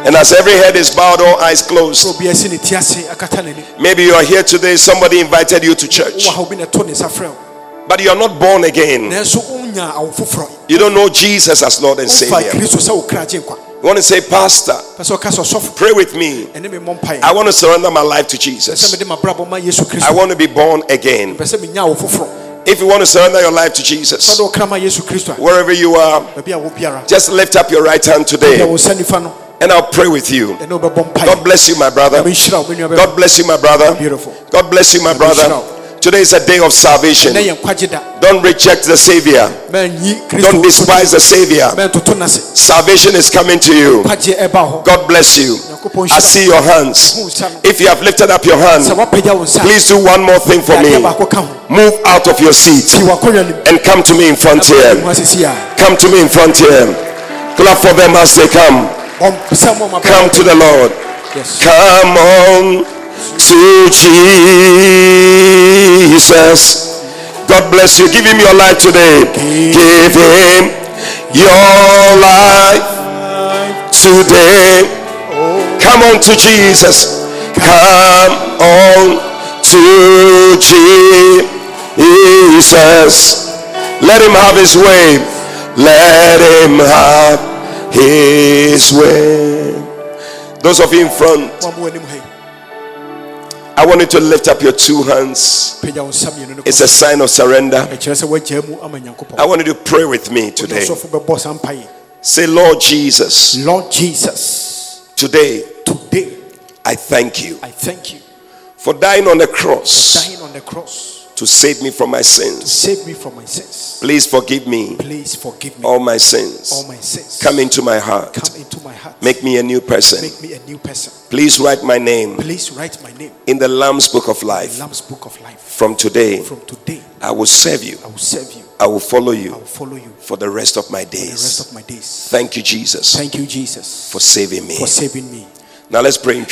And as every head is bowed, all eyes closed. Maybe you are here today, somebody invited you to church. But you are not born again. You don't know Jesus as Lord and Savior. You want to say, Pastor, pray with me. I want to surrender my life to Jesus. I want to be born again. If you want to surrender your life to Jesus, sɛ ɔde ɔkra ma yesu kristo a wherever you are, baabi a wo biara just lift up your right hand today wo nsa nifa no and I'll pray with you. ɛne wobɛbɔ mpaeɛ God bless you, my brother. Nyame nhyira wo, me nua bɛma. God bless you, my brother. Beautiful. God bless you, my brother. Today is a day of salvation. ɛnɛ yɛ nkwagye da Don't reject the Savior. Don't despise the Savior. Salvation is coming to you. nkwagye ɛba hɔ God bless you. I see your hands. If you have lifted up your sɛ hand, woapagya wo nsa please do one more thing for me. baako ka ho Move out of your seat ti wakɔnnwa nim and come to me in front here. Come to me in front here. Clap for them as they come. Ɔmpɛ mo ma Come to the Lord. yes Come on to Jesus. God bless you. Give him your life today. Give him your life today. Come on to Jesus. Come on to Jesus. Let him have his way. Let him have his way. Those of you in front, mo a mo anim ha yi I want you to lift up your two hands. pagya wo nsa mmienu no It's a sign of surrender. ɛkyerɛ sɛ woagyaa mu ama I want you to pray with me today. ɔsɔfo bɛbɔ saa mpaeɛ Say, Lord Jesus, lord jesus today today I thank you i thank you for dying on the cross For dying on the cross to save me from my sins. save me from my sins Please forgive me please forgive me all my sins. all my sins Come into my heart. come into my heart Make me a new person. make me a new person Please write my name please write my name in the Lamb's Book of Life. lamb's book of life From today, from today I will serve you. i will serve you I will follow you. i will follow you for the rest of my days, the rest of my days Thank you, Jesus, thank you jesus for saving me. for saving me Now let's pray in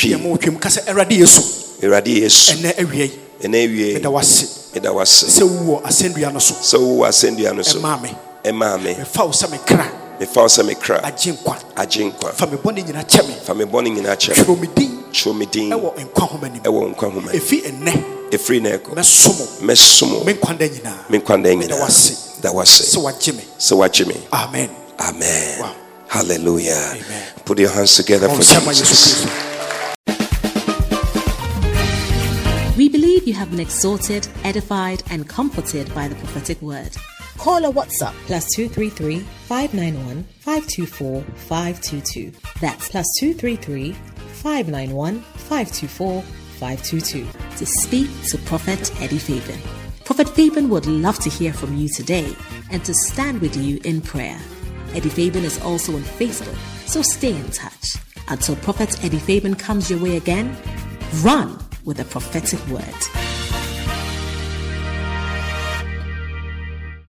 yɛ peace. mo twam ka sɛ awurade yesu Awurade Yesu, ɛnɛ awia yi ɛna awie, meda wase ɛda wase. sɛ wowɔ asɛnnua no so Sɛ wowɔ asɛnnua no so, ɛmaa me ɛmaa me. mefa wo sɛ me kra Mefa wo sɛ me kra, agye nkwa agye nkwa. fa me bɔne nyina kyɛ me Fa me bɔne nyinaa kyɛ me. twerɛ me din Twerɛ me din ɛwɔ nkwa homa nim ɛwɔ nkwa nhoma mu. ɛfi ɛnnɛ Ɛfiri na ɛkɔ. mɛsom wo Mɛsom wo. me nkwa da nyinaa Me nkwa nda meda nyinaa. Da wase. sɛ wagye me Sɛ woagye me. amen Amen. Wow. Hallelujah. Amen. Put your hands together for Jesus. You have been exhorted, edified, and comforted by the prophetic word. Call or WhatsApp Plus 233 591 524 522. That's plus 233 591 524 522 to speak to Prophet Eddie Fabian. Prophet Fabian would love to hear from you today and to stand with you in prayer. Eddie Fabian is also on Facebook, so stay in touch. Until Prophet Eddie Fabian comes your way again, run with a prophetic word.